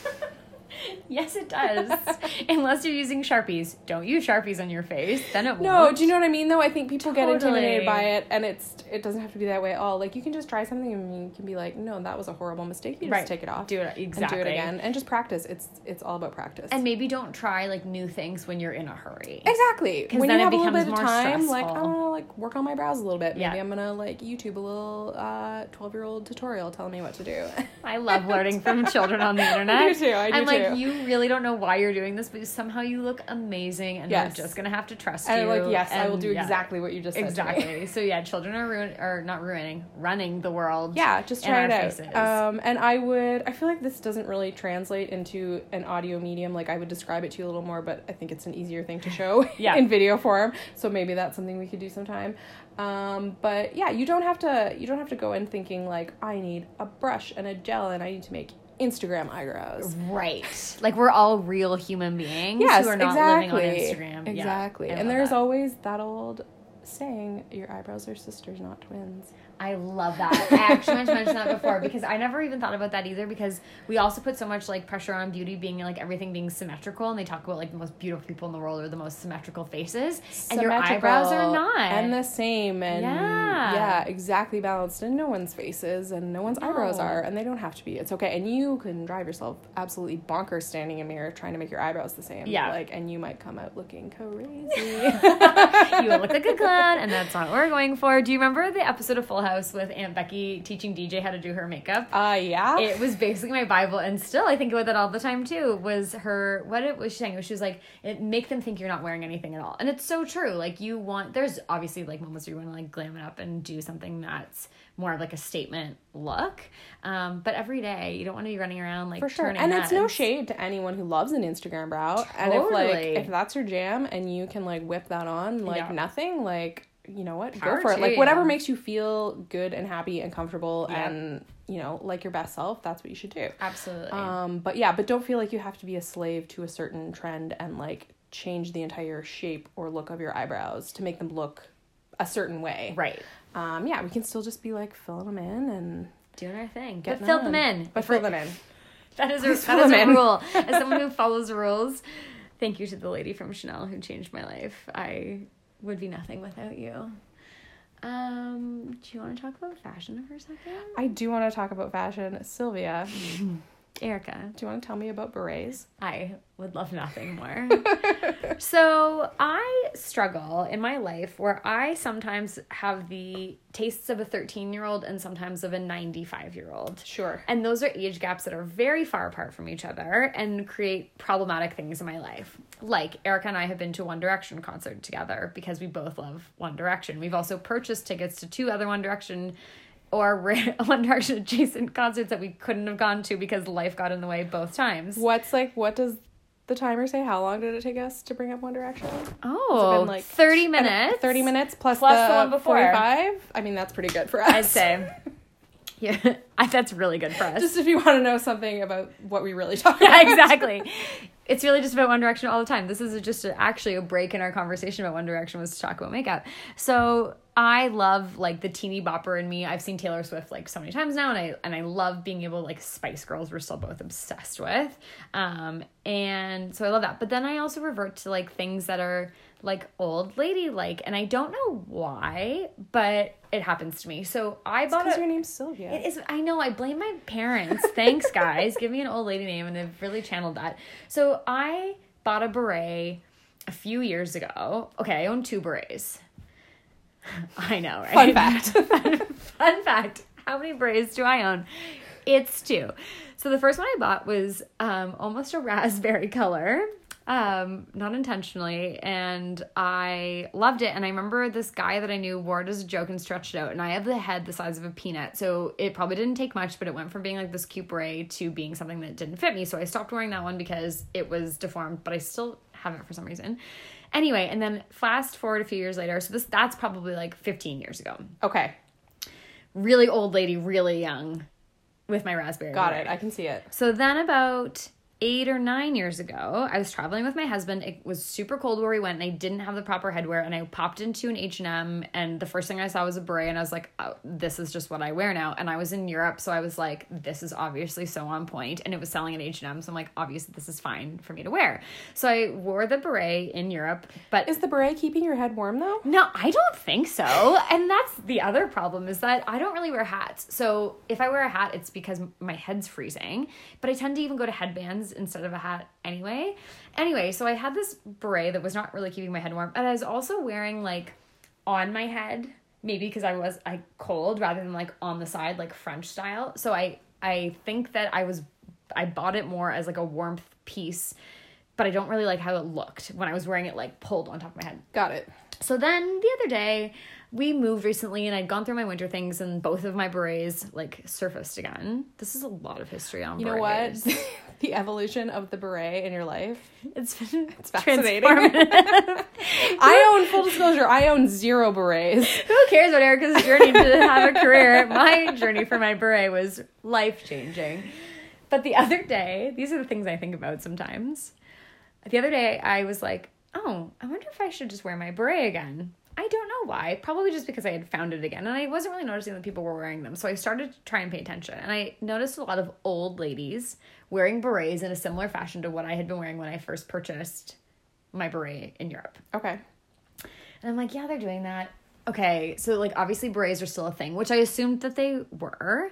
Yes, it does. Unless you're using Sharpies. Don't use Sharpies on your face. Then it No, won't. No, do you know what I mean though? I think people get intimidated by it and it's it doesn't have to be that way at all. Like you can just try something and you can be like, No, that was a horrible mistake. You just Right. take it off. Do it- And do it again. And just practice. It's it's all about practice. And maybe don't try like new things when you're in a hurry. Exactly. When then you it have a little becomes bit of more time, like I stressful. want to like work on my brows a little bit. Maybe Yeah. I'm gonna like YouTube a little uh twelve year old tutorial telling me what to do. I love learning from children on the internet. I do too, I do am like, too. you really don't know why you're doing this, but somehow you look amazing, and Yes. they're just gonna have to trust and you. Like, yes, I will do yeah. exactly what you just said. Exactly. So yeah, children are ruin or not ruining, running the world. Yeah, just try it out. faces. Um, and I would, I feel like this doesn't really translate into an audio medium. Like I would describe it to you a little more, but I think it's an easier thing to show Yeah. in video form. So maybe that's something we could do sometime. Um, but yeah, you don't have to, you don't have to go in thinking like I need a brush and a gel and I need to make Instagram eyebrows. Right. Like we're all real human beings Yes, who are not exactly. living on Instagram. Exactly. I and there's that. always that old saying, "Your eyebrows are sisters, not twins." I love that. I actually meant to mention that before because I never even thought about that either because we also put so much like pressure on beauty being like everything being symmetrical and they talk about like the most beautiful people in the world are the most symmetrical faces and your eyebrows are not. and the same and Yeah. yeah exactly balanced and no one's faces and no one's eyebrows are and they don't have to be it's okay and you can drive yourself absolutely bonkers standing in a mirror trying to make your eyebrows the same Yeah. like and you might come out looking crazy you look like a clown. and that's not what we're going for. Do you remember the episode of Full House with Aunt Becky teaching DJ how to do her makeup? Uh, yeah. it was basically my bible and still i think about that all the time too was her what it was she saying she was like it make them think you're not wearing anything at all and it's so true like you want there's obviously like moments where you want to like glam it up and do something that's more of like a statement look um but every day you don't want to be running around like for sure. And it's no shade to anyone who loves an Instagram brow. And if like Totally. if that's your jam and you can like whip that on like Yeah. nothing, like you know what? Power Go for it. Like whatever makes you feel good and happy and comfortable Yeah. and you know, like your best self, that's what you should do. absolutely Um, but yeah, but don't feel like you have to be a slave to a certain trend and like change the entire shape or look of your eyebrows to make them look a certain way. right Um, yeah, we can still just be like filling them in and doing our thing but fill them in But fill them in. That is a, Please that is a rule. As someone who follows rules, thank you to the lady from Chanel who changed my life. I would be nothing without you. Um, do you want to talk about fashion for a second? I do want to talk about fashion. Sylvia, Erica, do you want to tell me about berets? I would love nothing more. so I struggle in my life where I sometimes have the tastes of a 13 year old and sometimes of a 95 year old. Sure. And those are age gaps that are very far apart from each other and create problematic things in my life. Like Erica and I have been to a One Direction concert together because we both love One Direction. We've also purchased tickets to two other One Direction or One Direction adjacent concerts that we couldn't have gone to because life got in the way both times. What's like, what does the timer say? How long did it take us to bring up One Direction? Oh, been, like, 30 And minutes. 30 minutes plus, Plus the, the one before. 45? I mean, that's pretty good for us. I'd say. Yeah, I- that's really good for us. Just if you want to know something about what we really talk yeah, about. exactly. It's really just about One Direction all the time. This is just a, actually a break in our conversation about One Direction was to talk about makeup. So I love like the teeny bopper in me. I've seen Taylor Swift like so many times now, and I and I love being able like Spice Girls. We're still both obsessed with, um, and so I love that. But then I also revert to like things that are like old lady like, and I don't know why, but it happens to me. So I bought Because a, your name's Sylvia. it is. I know. I blame my parents. Thanks, guys. Give me an old lady name, and they've really channeled that. So I bought a beret a few years ago. Okay, I own two berets. I know, right? Fun fact. Fun fact. How many berets do I own? It's two. So the first one I bought was um, almost a raspberry color, um, not intentionally, and I loved it. And I remember this guy that I knew wore it as a joke and stretched it out. And I have the head the size of a peanut, so it probably didn't take much, but it went from being like this cute beret to being something that didn't fit me. So I stopped wearing that one because it was deformed, but I still have it for some reason. Anyway, and then fast forward a few years later, so this that's probably like 15 years ago okay, really old lady, really young with my raspberry. got beret. it. I can see it. So then about eight or nine years ago, I was traveling with my husband. It was super cold where we went, and I didn't have the proper headwear. And I popped into an H and M, and the first thing I saw was a beret, and I was like, oh, "This is just what I wear now." And I was in Europe, so I was like, "This is obviously so on point," and it was selling at H and M, so I'm like, "Obviously, this is fine for me to wear." So I wore the beret in Europe, but Is the beret keeping your head warm though? no, I don't think so. And that's the other problem is that I don't really wear hats. So if I wear a hat, it's because my head's freezing. But I tend to even go to headbands instead of a hat anyway. Anyway, so I had this beret that was not really keeping my head warm. And I was also wearing like on my head, maybe because I was I cold rather than like on the side, like French style. So I I think that I was I bought it more as like a warmth piece. But I don't really like how it looked when I was wearing it like pulled on top of my head. Got it. So then the other day, we moved recently and I'd gone through my winter things and both of my berets like surfaced again. This is a lot of history on You know what? berets. the evolution of the beret in your life. It's been It's fascinating. I own full disclosure. I own zero berets. Who cares about Erica's journey to have a career? My journey for my beret was life changing. But the other day, these are the things I think about sometimes. The other day, I was like, oh, I wonder if I should just wear my beret again. I don't know why. Probably just because I had found it again and I wasn't really noticing that people were wearing them. So I started to try and pay attention. And I noticed a lot of old ladies wearing berets in a similar fashion to what I had been wearing when I first purchased my beret in Europe. Okay. And I'm like, yeah, they're doing that. Okay, so like obviously berets are still a thing, which I assumed that they were.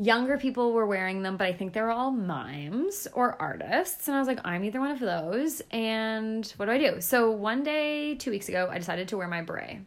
Younger people were wearing them, but I think they're all mimes or artists. And I was like, I'm either one of those. And what do I do? So one day, two weeks ago, I decided to wear my beret.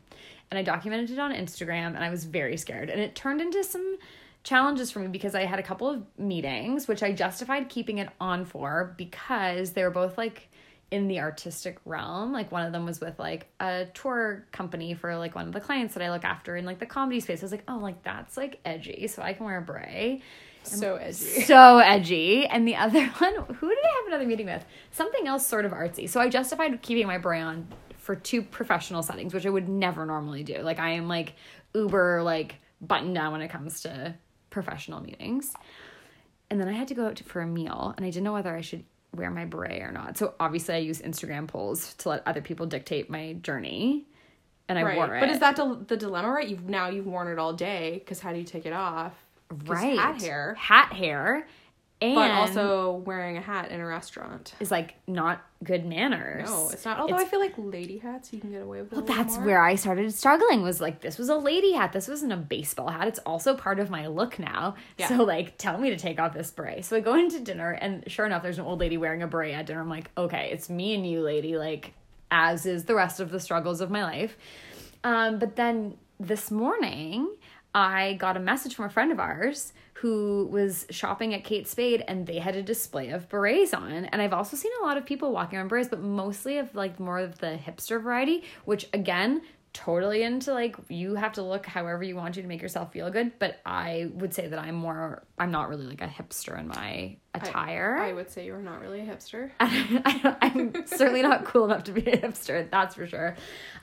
and I documented it on Instagram and I was very scared. And it turned into some challenges for me because I had a couple of meetings, which I justified keeping it on for because they were both like in the artistic realm. Like one of them was with like a tour company for like one of the clients that I look after in like the comedy space. I was like, oh, like that's like edgy, so I can wear a beret. So edgy. So edgy. And the other one, who did I have another meeting with? Something else sort of artsy. So I justified keeping my beret on for two professional settings, which I would never normally do. Like I am like uber like buttoned down when it comes to professional meetings. And then I had to go out to, for a meal and I didn't know whether I should wear my beret or not. So obviously I use Instagram polls to let other people dictate my journey. And I Right. wore it. But is that del- the dilemma, right? You've now you've worn it all day because how do you take it off? right? Hat hair. Hat hair. And But also wearing a hat in a restaurant. is like not good manners. No, it's not. Although It's- I feel like lady hats you can get away with. Well, that's more. where I started struggling. Was like, this was a lady hat. This wasn't a baseball hat. It's also part of my look now. Yeah. So like, tell me to take off this beret. So I go into dinner, and sure enough, there's an old lady wearing a beret at dinner. I'm like, okay, it's me and you, lady. Like, as is the rest of the struggles of my life. Um, but then this morning, I got a message from a friend of ours who was shopping at Kate Spade and they had a display of berets on. And I've also seen a lot of people walking around berets, but mostly of like more of the hipster variety, which again, totally into like you have to look however you want to to make yourself feel good. But I would say that I'm more, I'm not really like a hipster in my attire. I would say you're not really a hipster. I'm certainly not cool enough to be a hipster, that's for sure.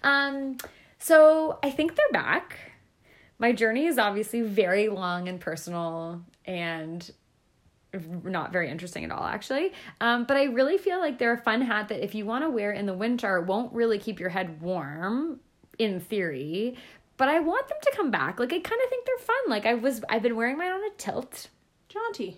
Um, so I think they're back. My journey is obviously very long and personal and not very interesting at all, actually. Um, but I really feel like they're a fun hat that if you want to wear in the winter, won't really keep your head warm in theory. But I want them to come back. Like I kind of think they're fun. Like I was, I've been wearing mine on a tilt Jaunty.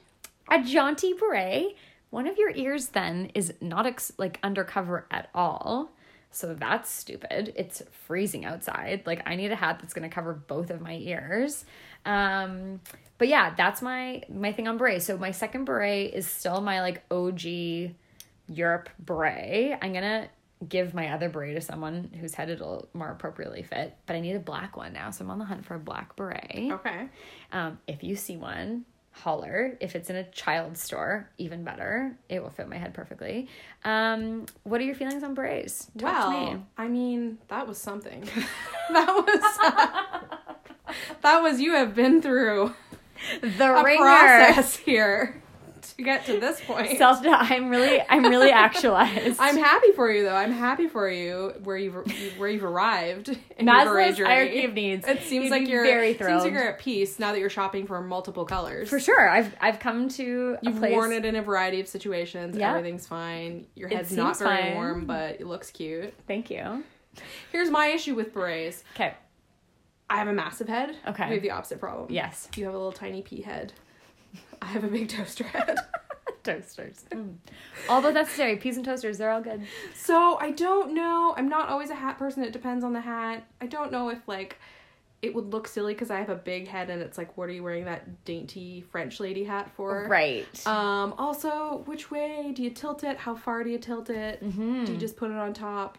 a jaunty beret. One of your ears then is not ex- like undercover at all. So that's stupid. It's freezing outside. Like I need a hat that's going to cover both of my ears. Um but yeah, that's my my thing on beret. So my second beret is still my like OG Europe beret. I'm going to give my other beret to someone whose head it'll more appropriately fit, but I need a black one now. So I'm on the hunt for a black beret. Okay. Um, if you see one, holler. If it's in a child store, even better. It will fit my head perfectly. Um, what are your feelings on berets? Talk to well, me. I mean, that was something. that was that was you have been through The a ringer. process here to get to this point. Self. I'm really. I'm really actualized. I'm happy for you though. I'm happy for you where you've where you've arrived in your Maslow's journey. hierarchy of needs. It seems You'd like you're very thrilled. Seems like you're at peace now that you're shopping for multiple colors. For sure. I've I've come to You've place. worn it in a variety of situations. Yeah. Everything's fine. Your head's not very fine. warm, but it looks cute. Thank you. Here's my issue with berets. Okay. I have a massive head. Okay. We have the opposite problem. Yes. You have a little tiny pea head. I have a big toaster head. Toasters. Mm. All but necessary. Peas and toasters. They're all good. so I don't know. I'm not always a hat person. It depends on the hat. I don't know if like it would look silly because I have a big head and it's like, what are you wearing that dainty French lady hat for? Right. Um. Also, which way do you tilt it? How far do you tilt it? Mm-hmm. Do you just put it on top?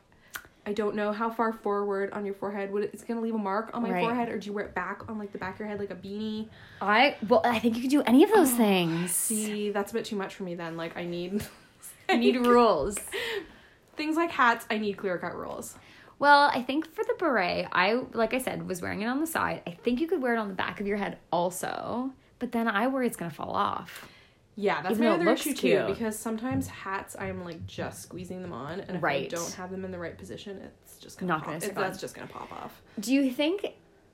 I don't know how far forward on your forehead would it, it's gonna leave a mark on my Right. forehead, or do you wear it back on like the back of your head like a beanie? I well, I think you could do any of those oh, things. See, that's a bit too much for me. Then, like, I need I need rules. things like hats. I need clear cut rules. Well, I think for the beret, I like I said was wearing it on the side. I think you could wear it on the back of your head also, but then I worry it's gonna fall off. Yeah, that's Even my other issue cute. too. Because sometimes hats, I'm like just squeezing them on, and if Right. I don't have them in the right position, it's just gonna Not pop. gonna that's just gonna pop off. Do you think?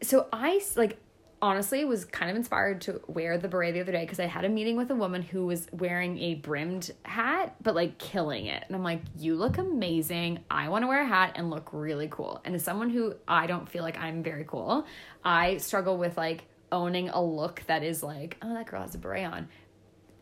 So I like honestly was kind of inspired to wear the beret the other day because I had a meeting with a woman who was wearing a brimmed hat, but like killing it. And I'm like, you look amazing. I want to wear a hat and look really cool. And as someone who I don't feel like I'm very cool, I struggle with like owning a look that is like, oh, that girl has a beret on.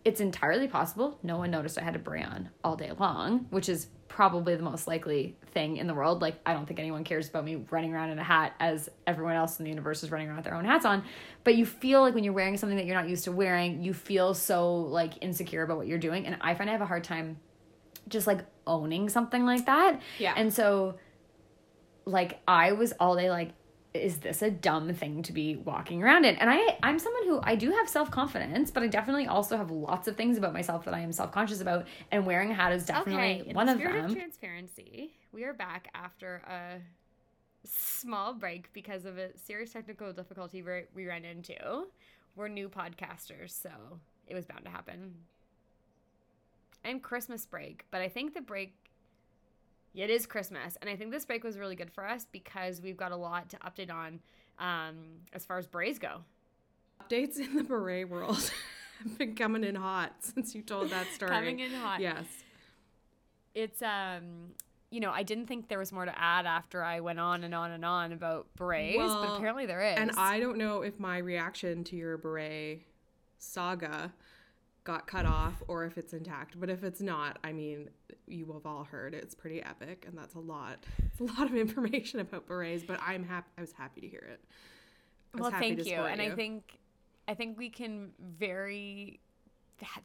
It's entirely possible no one noticed I had a beret on all day long, which is probably the most likely thing in the world. Like, I don't think anyone cares about me running around in a hat as everyone else in the universe is running around with their own hats on. But you feel like when you're wearing something that you're not used to wearing, you feel so like insecure about what you're doing. And I find I have a hard time just like owning something like that. Yeah. And so, like, I was all day like, is this a dumb thing to be walking around in? And I I'm someone who I do have self-confidence, but I definitely also have lots of things about myself that I am self-conscious about and wearing a hat is definitely one of them. Of transparency, we are back after a small break because of a serious technical difficulty we ran into. We're new podcasters, so it was bound to happen. And Christmas break, but I think the break it is Christmas, and I think this break was really good for us because we've got a lot to update on um, as far as berets go. Updates in the beret world have been coming in hot since you told that story. coming in hot. Yes. It's um you know, I didn't think there was more to add after I went on and on and on about berets, well, but apparently there is. And I don't know if my reaction to your beret saga got cut off or if it's intact. But if it's not, I mean, you have all heard it's pretty epic, and that's a lot. It's a lot of information about berets, but I'm happy. I was happy to hear it. Well, thank you. And you. I think, I think we can very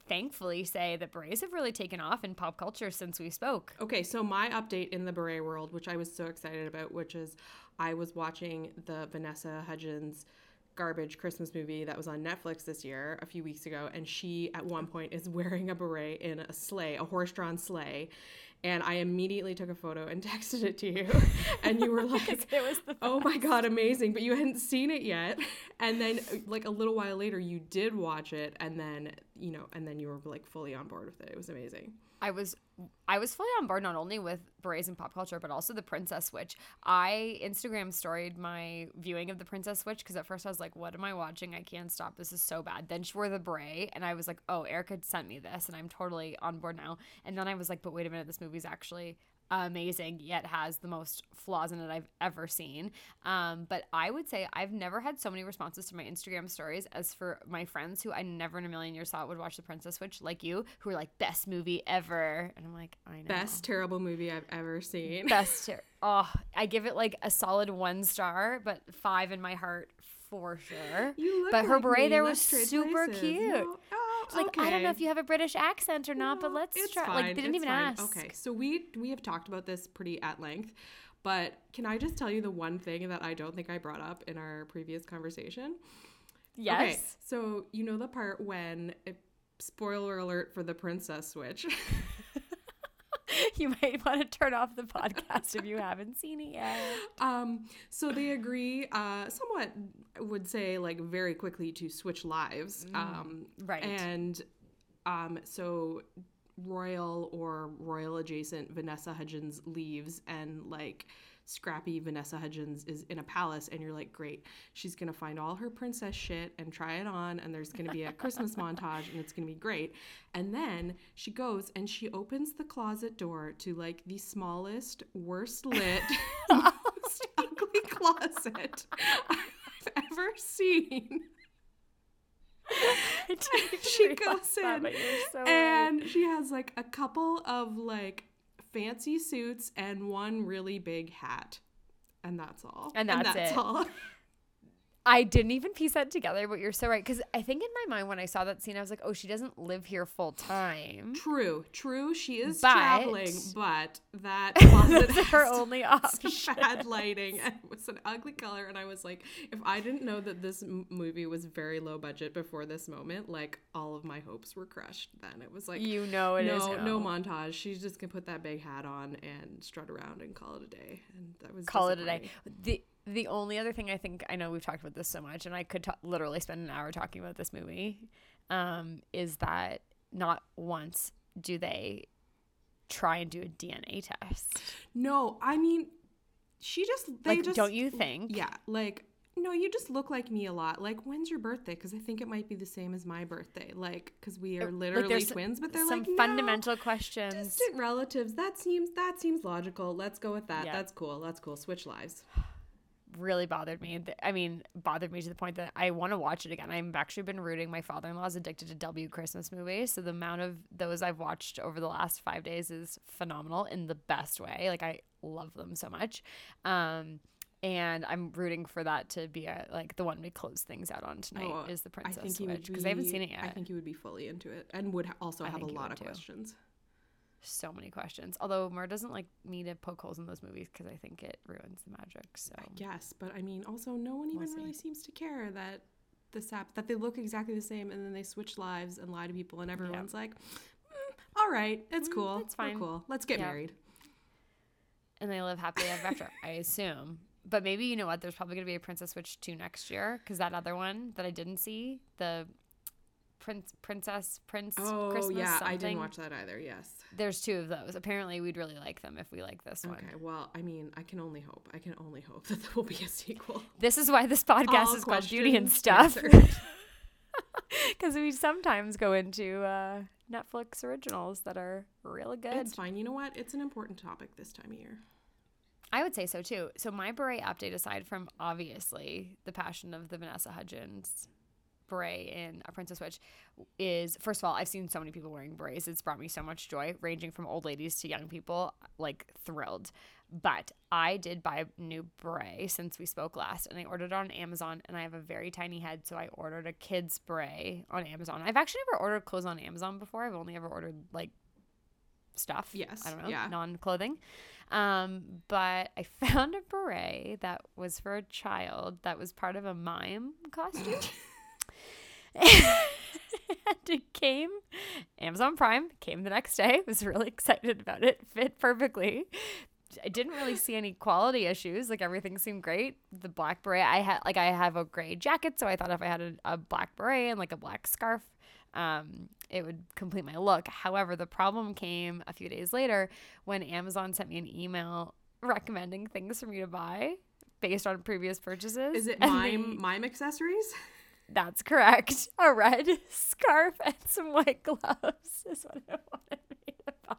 thankfully say that berets have really taken off in pop culture since we spoke. Okay, so my update in the beret world, which I was so excited about, which is I was watching the Vanessa Hudgens garbage Christmas movie that was on Netflix this year, a few weeks ago, and she at one point is wearing a beret in a sleigh, a horse drawn sleigh. And I immediately took a photo and texted it to you. And you were like, it was the oh my God, amazing. But you hadn't seen it yet. And then, like, a little while later, you did watch it. And then, you know, and then you were like fully on board with it. It was amazing. I was I was fully on board not only with berets and pop culture, but also the Princess Switch. I Instagram storied my viewing of the Princess Switch because at first I was like, "What am I watching? I can't stop. This is so bad." Then she wore the beret, and I was like, "Oh, Erica sent me this, and I'm totally on board now." And then I was like, "But wait a minute, this movie's actually amazing yet has the most flaws in it I've ever seen. Um, but I would say I've never had so many responses to my Instagram stories as for my friends who I never in a million years thought would watch The Princess Switch, like you, who are like best movie ever, and I'm like, I know, best terrible movie I've ever seen. Best, ter- oh, I give it like a solid one star, but five in my heart for sure. but her beret there was super cute. No. Like okay. I don't know if you have a British accent or not, no, but let's try. Fine. Like they didn't it's even fine. ask. Okay, so we we have talked about this pretty at length, but can I just tell you the one thing that I don't think I brought up in our previous conversation? Yes. Okay, so you know the part when. It, spoiler alert for the princess switch. you might want to turn off the podcast if you haven't seen it yet. Um, so they agree, uh, somewhat would say like very quickly to switch lives. Mm, um, right. And um, so royal or royal adjacent Vanessa Hudgens leaves and like scrappy Vanessa Hudgens is in a palace and you're like, great, she's gonna find all her princess shit and try it on and there's gonna be a Christmas montage and it's gonna be great. And then she goes and she opens the closet door to like the smallest, worst lit, most ugly closet I've ever seen. she goes in so and right. she has like a couple of like fancy suits and one really big hat. And that's all. And that's, and that's it. all. I didn't even piece that together, but you're so right. Because I think in my mind, when I saw that scene, I was like, oh, she doesn't live here full time. True, true. She is but, traveling, but that closet is her only option. Bad lighting and it was an ugly color. And I was like, if I didn't know that this m- movie was very low budget before this moment, like all of my hopes were crushed. Then it was like, you know, it no, is no montage. She's just gonna put that big hat on and strut around and call it a day. And that was call it a day. The the only other thing I think I know we've talked about this so much, and I could t- literally spend an hour talking about this movie, um, is that not once do they try and do a DNA test. No, I mean, she just they like, just don't you think? Yeah, like no, you just look like me a lot. Like, when's your birthday? Because I think it might be the same as my birthday. Like, because we are literally like twins, but they're some like fundamental no, questions. Distant relatives. That seems that seems logical. Let's go with that. That's cool. That's cool. Switch lives really bothered me. I mean, bothered me to the point that I want to watch it again. I've actually been rooting. My father in law is addicted to W Christmas movies. So the amount of those I've watched over the last five days is phenomenal in the best way. Like, I love them so much. Um, and I'm rooting for that to be a, like the one we close things out on tonight oh, is the Princess I Switch because I haven't seen it yet. I think you would be fully into it and would also have a lot of too. So many questions. Although Mur doesn't like me to poke holes in those movies because I think it ruins the magic. So Yes, but I mean, also, no one even We'll really seems to care that the sap that they look exactly the same, and then they switch lives and lie to people, and everyone's like, "Mm, "All right, it's cool. it's We're fine." cool. Let's get Yeah. married." and they live happily ever after, I assume. But maybe you know what? There's probably gonna be a Princess Switch two next year because that other one that I didn't see, the Prince Princess Prince Oh Christmas yeah, something. I didn't watch that either. Yes. There's two of those. Apparently, we'd really like them if we like this one. Okay. Well, I mean, I can only hope. I can only hope that there will be a sequel. This is why this podcast All is called Beauty and Stuff. Because we sometimes go into uh, Netflix originals that are really good. it's fine. You know what? It's an important topic this time of year. I would say so too. So my beret update, aside from obviously the passion of the Vanessa Hudgens beret in A Princess Switch, is first of all, I've seen so many people wearing berets. It's brought me so much joy, ranging from old ladies to young people, like thrilled. But I did buy a new beret since we spoke last, and I ordered it on Amazon. And I have a very tiny head, so I ordered a kid's beret on Amazon. I've actually never ordered clothes on Amazon before. I've only ever ordered like stuff. Yes, I don't know. yeah. Non clothing. Um, but I found a beret that was for a child that was part of a mime costume. and it came Amazon Prime, came the next day. I Was really excited about it. Fit perfectly. I didn't really see any quality issues. Like everything seemed great. The black beret, I had like I have a gray jacket, so I thought if I had a, a black beret and like a black scarf, um, it would complete my look. However, the problem came a few days later when Amazon sent me an email recommending things for me to buy based on previous purchases. Is it mime they- mime accessories? that's correct. A red scarf and some white gloves is what I wanted me to buy.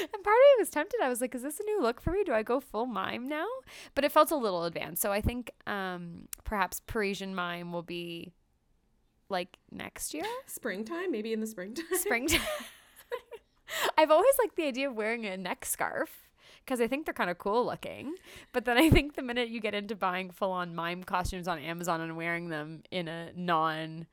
And part of me was tempted. I was like, is this a new look for me? Do I go full mime now? But it felt a little advanced. So I think um, perhaps Parisian mime will be like next year, Springtime? Maybe in the springtime. springtime. I've always liked the idea of wearing a neck scarf because I think they're kind of cool looking. But then I think the minute you get into buying full on mime costumes on Amazon and wearing them in a non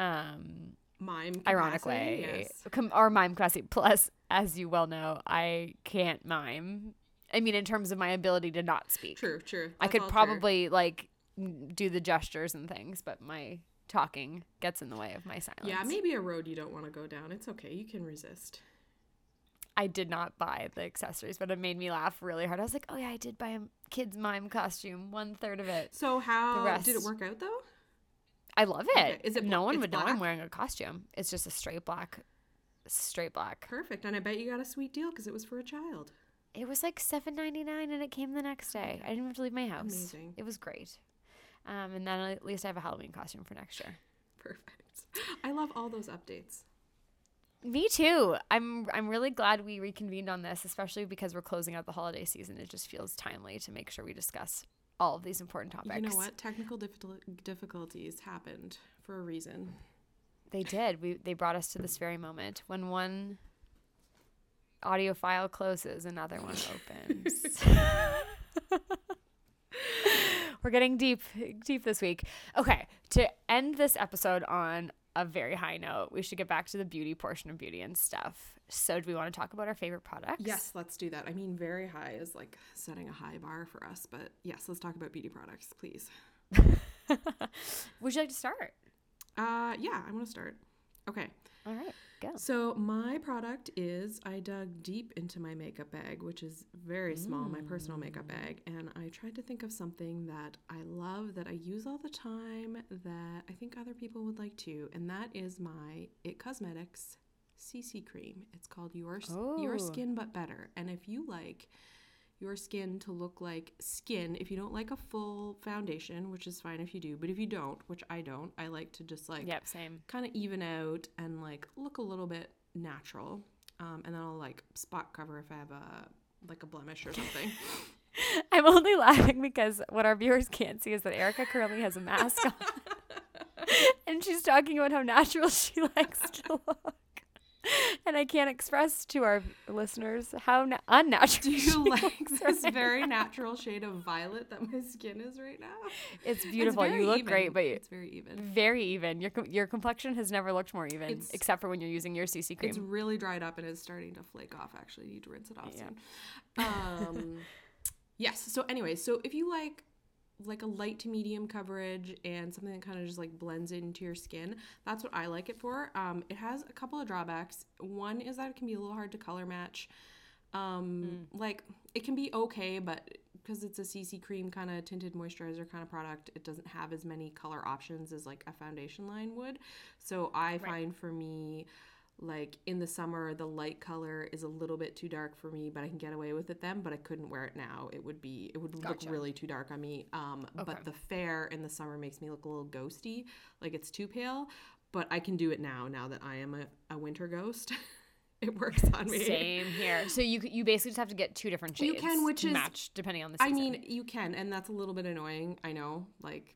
um, Mime. ironic way Yes. com- or mime capacity. Plus, as you well know, I can't mime. I mean, in terms of my ability to not speak, True. True. I could all true. probably like do the gestures and things, but my talking gets in the way of my silence. Yeah, maybe a road you don't want to go down. It's okay. You can resist. I did not buy the accessories, but it made me laugh really hard. I was like, oh yeah, I did buy a kid's mime costume, one third of it. So how did it work out though? I love it. Okay, is it no one would know I'm wearing a costume. It's just a straight black, straight black. Perfect. And I bet you got a sweet deal because it was for a child. It was like seven ninety nine, and it came the next day. I didn't have to leave my house. Amazing. It was great. Um, and then at least I have a Halloween costume for next year. Perfect. I love all those updates. Me too. I'm I'm really glad we reconvened on this, especially because we're closing out the holiday season. It just feels timely to make sure we discuss all of these important topics. You know what? Technical difficul- difficulties happened for a reason. They did. We they brought us to this very moment when one audio file closes, another one opens. We're getting deep deep this week. Okay, to end this episode on a very high note, we should get back to the beauty portion of beauty and stuff. So, do we want to talk about our favorite products? Yes, let's do that. I mean, very high is like setting a high bar for us, but yes, let's talk about beauty products, please. Would you like to start? Uh, yeah, I want to start. Okay. All right, go. So my product is I dug deep into my makeup bag, which is very small, my personal makeup mm. bag, and I tried to think of something that I love that I use all the time that I think other people would like too, and that is my It Cosmetics CC cream. It's called Your S- Your Oh. Skin But Better. And if you like your skin to look like skin, if you don't like a full foundation, which is fine if you do, but if you don't, which I don't, I like to just like Yep, same. kind of even out and like look a little bit natural. Um, and then I'll like spot cover if I have a like a blemish or something. I'm only laughing because what our viewers can't see is that Erica currently has a mask on. and she's talking about how natural she likes to look. and I can't express to our listeners how na- unnatural. Do you like this right very now. natural shade of violet that my skin is right now? It's It's beautiful. very you look even. great, but it's very even. very even. Your your complexion has never looked more even, It's- except for when you're using your CC cream. It's really dried up and is starting to flake off. Actually, you need to rinse it off Yeah. soon. Um, yes. So anyway, so if you like like a light to medium coverage and something that kind of just like blends into your skin, that's what I like it for. Um, it has a couple of drawbacks. One is that it can be a little hard to color match. Um, like it can be okay, but because it's a CC cream kind of tinted moisturizer kind of product, it doesn't have as many color options as like a foundation line would. So I find for me, like in the summer, the light color is a little bit too dark for me, but I can get away with it then. But I couldn't wear it now; it would be it would Gotcha. look really too dark on me. Um, Okay. but the fair in the summer makes me look a little ghosty, like it's too pale. But I can do it now. Now that I am a, a winter ghost, it works on me. Same here. So you you basically just have to get two different shades. You can, which to is- match depending on the Season. I mean, you can, and that's a little bit annoying. I know, like,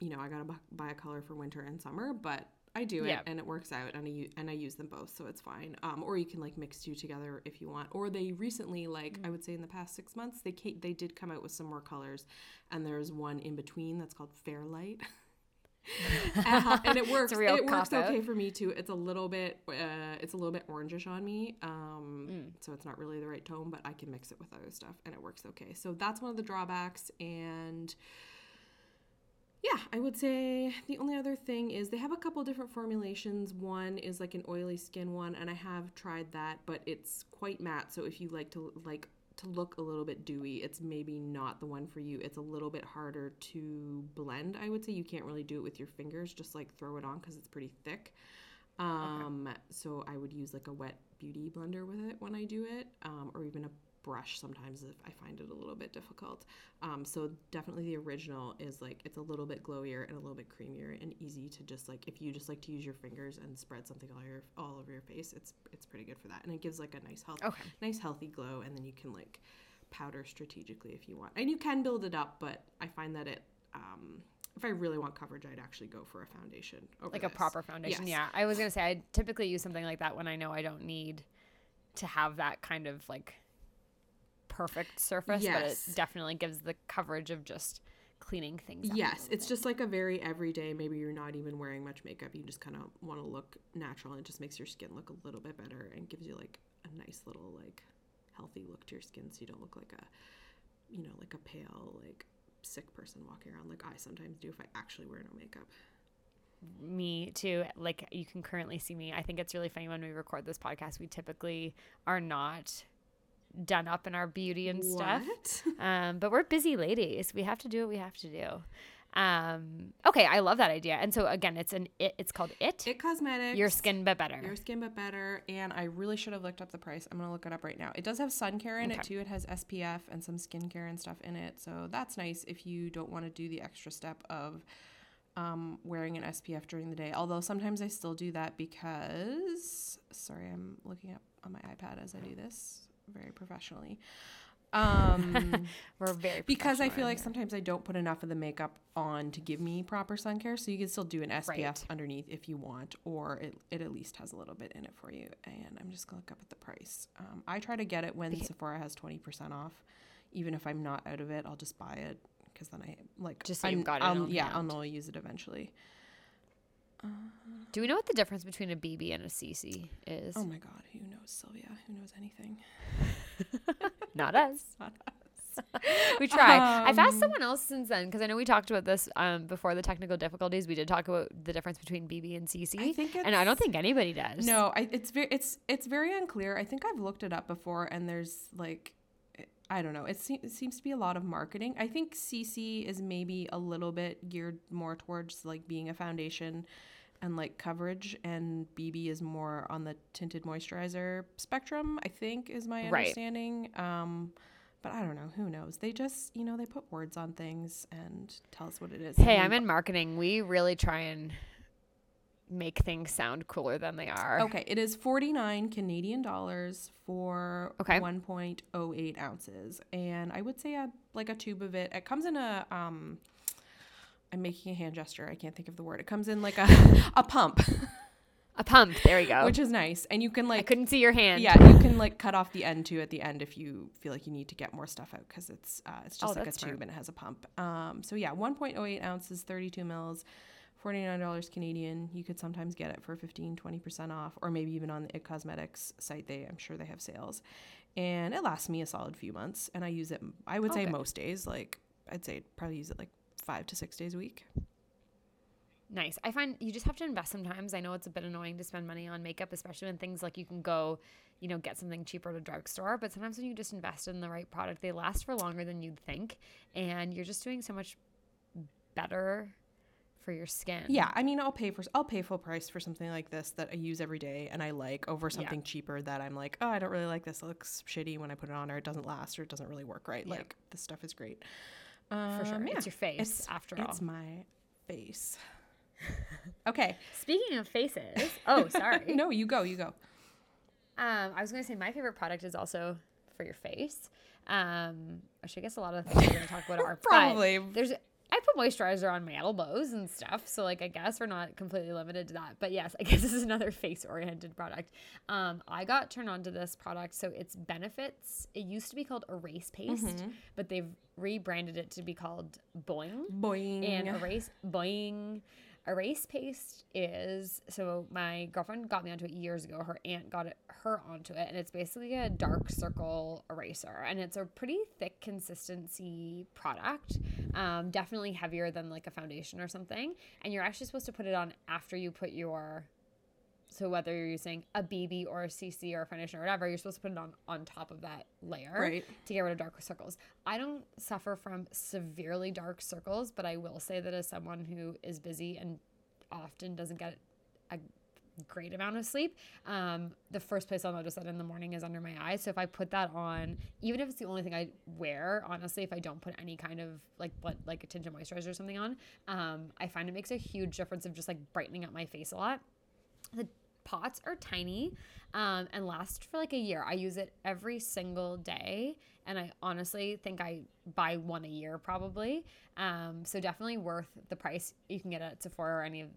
you know, I gotta buy a color for winter and summer, but I do it, and it works out, and I and I use them both, so it's fine. Um, or you can like mix two together if you want. Or they recently, like, Mm. I would say in the past six months, they ca- they did come out with some more colors, and there's one in between that's called Fairlight. Uh, and it works. it works okay for me too. It's a little bit, uh, it's a little bit orangish on me, um, Mm. so it's not really the right tone. But I can mix it with other stuff, and it works okay. So that's one of the drawbacks. And yeah, I would say the only other thing is they have a couple different formulations. One is like an oily skin one, and I have tried that, but it's quite matte. So if you like to like to look a little bit dewy, it's maybe not the one for you. It's a little bit harder to blend. I would say you can't really do it with your fingers. Just like throw it on because it's pretty thick. Um, so I would use like a wet beauty blender with it when I do it, um, or even a brush sometimes if I find it a little bit difficult. Um, so definitely the original is like it's a little bit glowier and a little bit creamier and easy to just like if you just like to use your fingers and spread something all your all over your face, it's it's pretty good for that. And it gives like a nice health Okay. nice healthy glow and then you can like powder strategically if you want. And you can build it up, but I find that it um if I really want coverage, I'd actually go for a foundation over like a proper foundation. Yes. Yeah, I was gonna say I typically use something like that when I know I don't need to have that kind of like perfect surface, Yes. but it definitely gives the coverage of just cleaning things. up Yes, it's just like a very everyday. Maybe you're not even wearing much makeup. You just kind of want to look natural, and it just makes your skin look a little bit better and gives you like a nice little like healthy look to your skin, so you don't look like a you know like a pale like sick person walking around like I sometimes do if I actually wear no makeup. me too. Like you can currently see me. I think it's really funny when we record this podcast. We typically are not done up in our beauty and stuff. Um, but we're busy ladies. We have to do what we have to do. Um, okay, I love that idea. And so again, it's an it. It's called it. It Cosmetics. Your skin, but better. Your skin but better. And I really should have looked up the price. I'm gonna look it up right now. It does have sun care in it too. It has SPF and some skincare and stuff in it. So that's nice if you don't want to do the extra step of um, wearing an SPF during the day. Although sometimes I still do that because sorry, I'm looking up on my iPad as I do this very professionally. Um, We're very because I feel like here. sometimes I don't put enough of the makeup on to give me proper sun care. So you can still do an SPF Right. underneath if you want, or it, it at least has a little bit in it for you. And I'm just gonna look up at the price. Um, I try to get it when Sephora has 20% off. Even if I'm not out of it, I'll just buy it because then I like Just so I'm- got it yeah, I'll know I'll use it eventually. Do we know what the difference between a BB and a CC is? Oh my god, who knows Sylvia? Who knows anything? Not us. Not us. we try. I've Um, asked someone else since then because I know we talked about this um, before the technical difficulties. We did talk about the difference between BB and CC, I think and I don't think anybody does. No, I, it's very it's it's very unclear. I think I've looked it up before, and there's like, I don't know. It, se- it seems to be a lot of marketing. I think CC is maybe a little bit geared more towards like being a foundation and like coverage, and BB is more on the tinted moisturizer spectrum. I think is my Right. understanding. Um, but I don't know. Who knows? They just you know they put words on things and tell us what it is. Hey, I'm in marketing. We really try and make things sound cooler than they are. Okay, it is 49 Canadian dollars for Okay. 1.08 ounces. And I would say a, like a tube of it. It comes in a um I'm making a hand gesture. I can't think of the word. It comes in like a a pump. A pump. There we go. which is nice. And you can like I couldn't see your hand. yeah, you can like cut off the end too at the end if you feel like you need to get more stuff out because it's uh, it's just Oh, like a tube smart. and it has a pump. Um, so yeah, 1.08 ounces, 32 mils, $49 Canadian. You could sometimes get it for 15, 20% off, or maybe even on the It Cosmetics site. They I'm sure they have sales, and it lasts me a solid few months. And I use it. I would say Okay. most days. Like I'd say probably use it like five to six days a week. Nice. I find you just have to invest sometimes. I know it's a bit annoying to spend money on makeup, especially when things like you can go, you know, get something cheaper at a drugstore. But sometimes when you just invest in the right product, they last for longer than you'd think. And you're just doing so much better for your skin. Yeah, I mean, I'll pay for I'll pay full price for something like this that I use every day and I like over something cheaper that I'm like, oh, I don't really like this. It looks shitty when I put it on, or it doesn't last, or it doesn't really work right. Yeah. Like this stuff is great. For sure. Um, It's your face, It's, after all. it's my face. okay, Speaking of faces, oh, sorry. no, you go, you go. Um, I was going to say my favorite product is also for your face. Um, which I guess a lot of things we're going to talk about are Probably. There's I put moisturizer on my elbows and stuff, so like I guess we're not completely limited to that. But yes, I guess this is another face-oriented product. Um, I got turned on to this product, so it's Benefits. It used to be called Erase Paste, but they've rebranded it to be called Boi-ing Boi-ing. and erase boi-ing erase paste is so my girlfriend got me onto it years ago her aunt got it her onto it and it's basically a dark circle eraser and it's a pretty thick consistency product um, definitely heavier than like a foundation or something and you're actually supposed to put it on after you put your so whether you're using a BB or a CC or a foundation or whatever, you're supposed to put it on on top of that layer Right. to get rid of darker circles. I don't suffer from severely dark circles, but I will say that as someone who is busy and often doesn't get a great amount of sleep, um, the first place I'll notice that in the morning is under my eyes. So if I put that on, even if it's the only thing I wear, honestly, if I don't put any kind of like like a tinted moisturizer or something on, um, I find it makes a huge difference of just like brightening up my face a lot. The pots are tiny um, and last for like a year. I use it every single day, and I honestly think I buy one a year probably. Um, so definitely worth the price. You can get it at Sephora or any of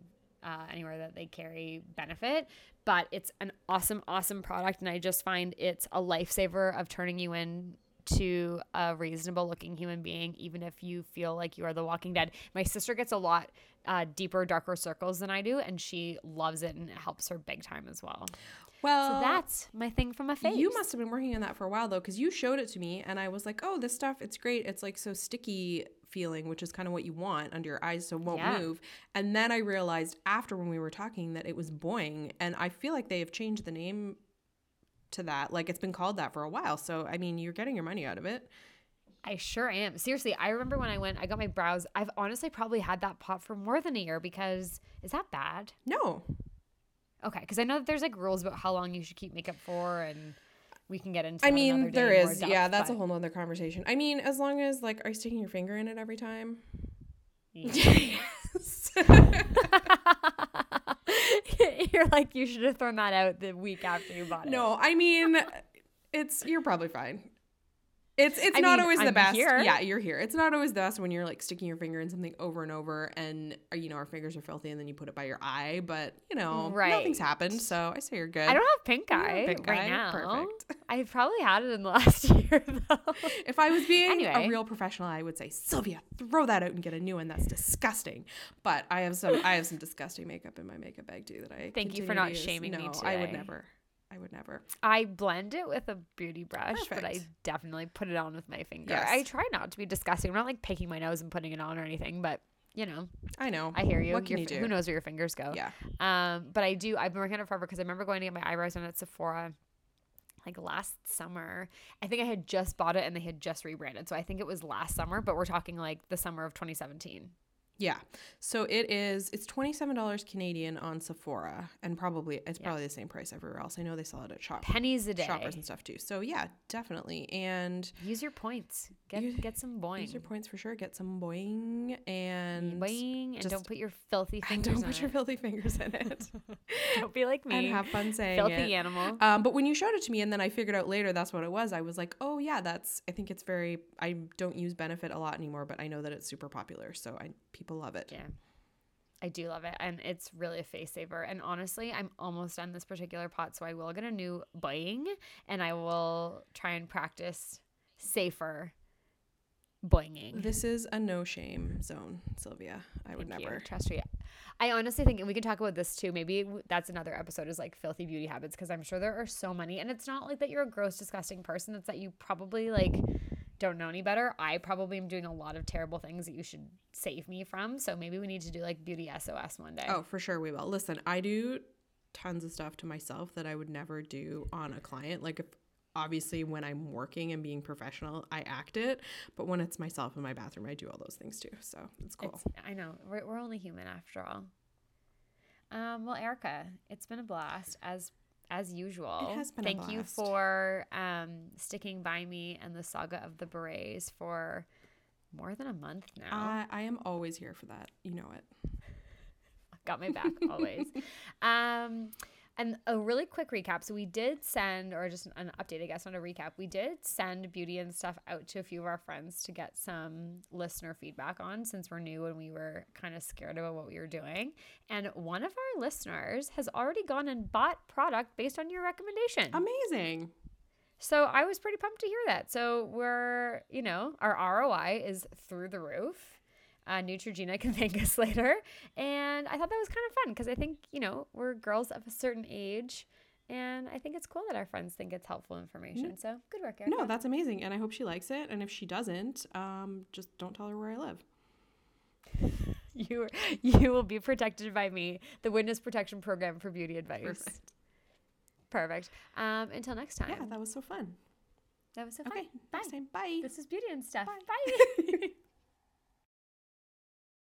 uh, anywhere that they carry benefit but it's an awesome awesome product and i just find it's a lifesaver of turning you in to a reasonable looking human being even if you feel like you are the walking dead. My sister gets a lot uh, deeper darker circles than i do and she loves it and it helps her big time as well. Well, so that's my thing from my face. You must have been working on that for a while though, because you showed it to me, and I was like, "Oh, this stuff, it's great. It's like so sticky feeling, which is kind of what you want under your eyes, so it won't Yeah. move." And then I realized after when we were talking that it was Boi-ing, and I feel like they have changed the name to that. Like it's been called that for a while. So I mean, you're getting your money out of it. I sure am. Seriously, I remember when I went, I got my brows. I've honestly probably had that pot for more than a year because is that bad? No, Okay, because I know that there's like rules about how long you should keep makeup for, and we can get into. I mean there is. depth, yeah, that's a whole nother conversation. I mean, as long as like, are you sticking your finger in it every time? Yes. You're like you should have thrown that out the week after you bought it. No, I mean, it's you're probably fine. It's it's I not mean, always the I'm best. here. Yeah, you're here. It's not always the best when you're like sticking your finger in something over and over, and uh, you know our fingers are filthy, and then you put it by your eye. But you know, Right. nothing's happened, so I say you're good. I don't have pink eye pink right eye? now. Perfect. I've probably had it in the last year though. If I was being Anyway. a real professional, I would say Sylvia, throw that out and get a new one. That's disgusting. But I have some I have some disgusting makeup in my makeup bag too that I. Thank you for not use. shaming me no, I would never. I would never. I blend it with a beauty brush, but I definitely put it on with my finger. Yes. I try not to be disgusting. I'm not like picking my nose and putting it on or anything, but you know, I know. I hear you. What can Your you do? Who knows where your fingers go? Yeah. Um, but I do. I've been working on it forever because I remember going to get my eyebrows done at Sephora, like last summer. I think I had just bought it and they had just rebranded. So I think it was last summer, but we're talking like the summer of 2017. Yeah. So it is it's $27 Canadian on Sephora and probably it's probably the same price everywhere else. I know they sell it at shop Pennies a day. shoppers and stuff too. So yeah, definitely. And Use your points. Get Use- get some boi-ing. use your points for sure. Get some boi-ing and boi-ing, and just- don't put your filthy fingers don't put your it. filthy fingers in it. don't be like me. and have fun saying filthy it. animal. Um, but when you showed it to me and then I figured out later that's what it was, I was like, oh yeah, that's I think it's very I don't use benefit a lot anymore, but I know that it's super popular. So I people love it. Yeah. I do love it. And it's really a face saver. And honestly, I'm almost done this particular pot. So I will get a new boi-ing and I will try and practice safer boinging. This is a no shame zone, Sylvia. I would Thank you. never. trust you. I honestly think and we can talk about this too. Maybe that's another episode is like filthy beauty habits because I'm sure there are so many. And it's not like that you're a gross, disgusting person. It's that you probably like don't know any better. I probably am doing a lot of terrible things that you should save me from. So maybe we need to do like beauty SOS one day. Oh, for sure we will. Listen, I do tons of stuff to myself that I would never do on a client. Like if obviously when I'm working and being professional, I act it, but when it's myself in my bathroom, I do all those things too. So it's cool. It's, I know we're, we're only human after all. Um, well, Erica, it's been a blast as as usual. It has been Thank you for um, sticking by me and the saga of the berets for more than a month now. I, I am always here for that. You know it. Got my back always. um, and a really quick recap. So we did send, or just an update, I guess, on a recap. We did send beauty and stuff out to a few of our friends to get some listener feedback on, since we're new and we were kind of scared about what we were doing. And one of our listeners has already gone and bought product based on your recommendation. Amazing. So I was pretty pumped to hear that. So we're, you know, our ROI is through the roof. Uh, Neutrogena can thank us later. And I thought that was kind of fun because I think, you know, we're girls of a certain age. And I think it's cool that our friends think it's helpful information. So good work, Erica. No, that's amazing. And I hope she likes it. And if she doesn't, um, just don't tell her where I live. You, you will be protected by me, the Witness Protection Program for Beauty Advice. Perfect. Perfect. Um, until next time. Yeah, that was so fun. that was so fun. Okay, Bye. next time. Bye. This is Beauty and Stuff. Bye. Bye.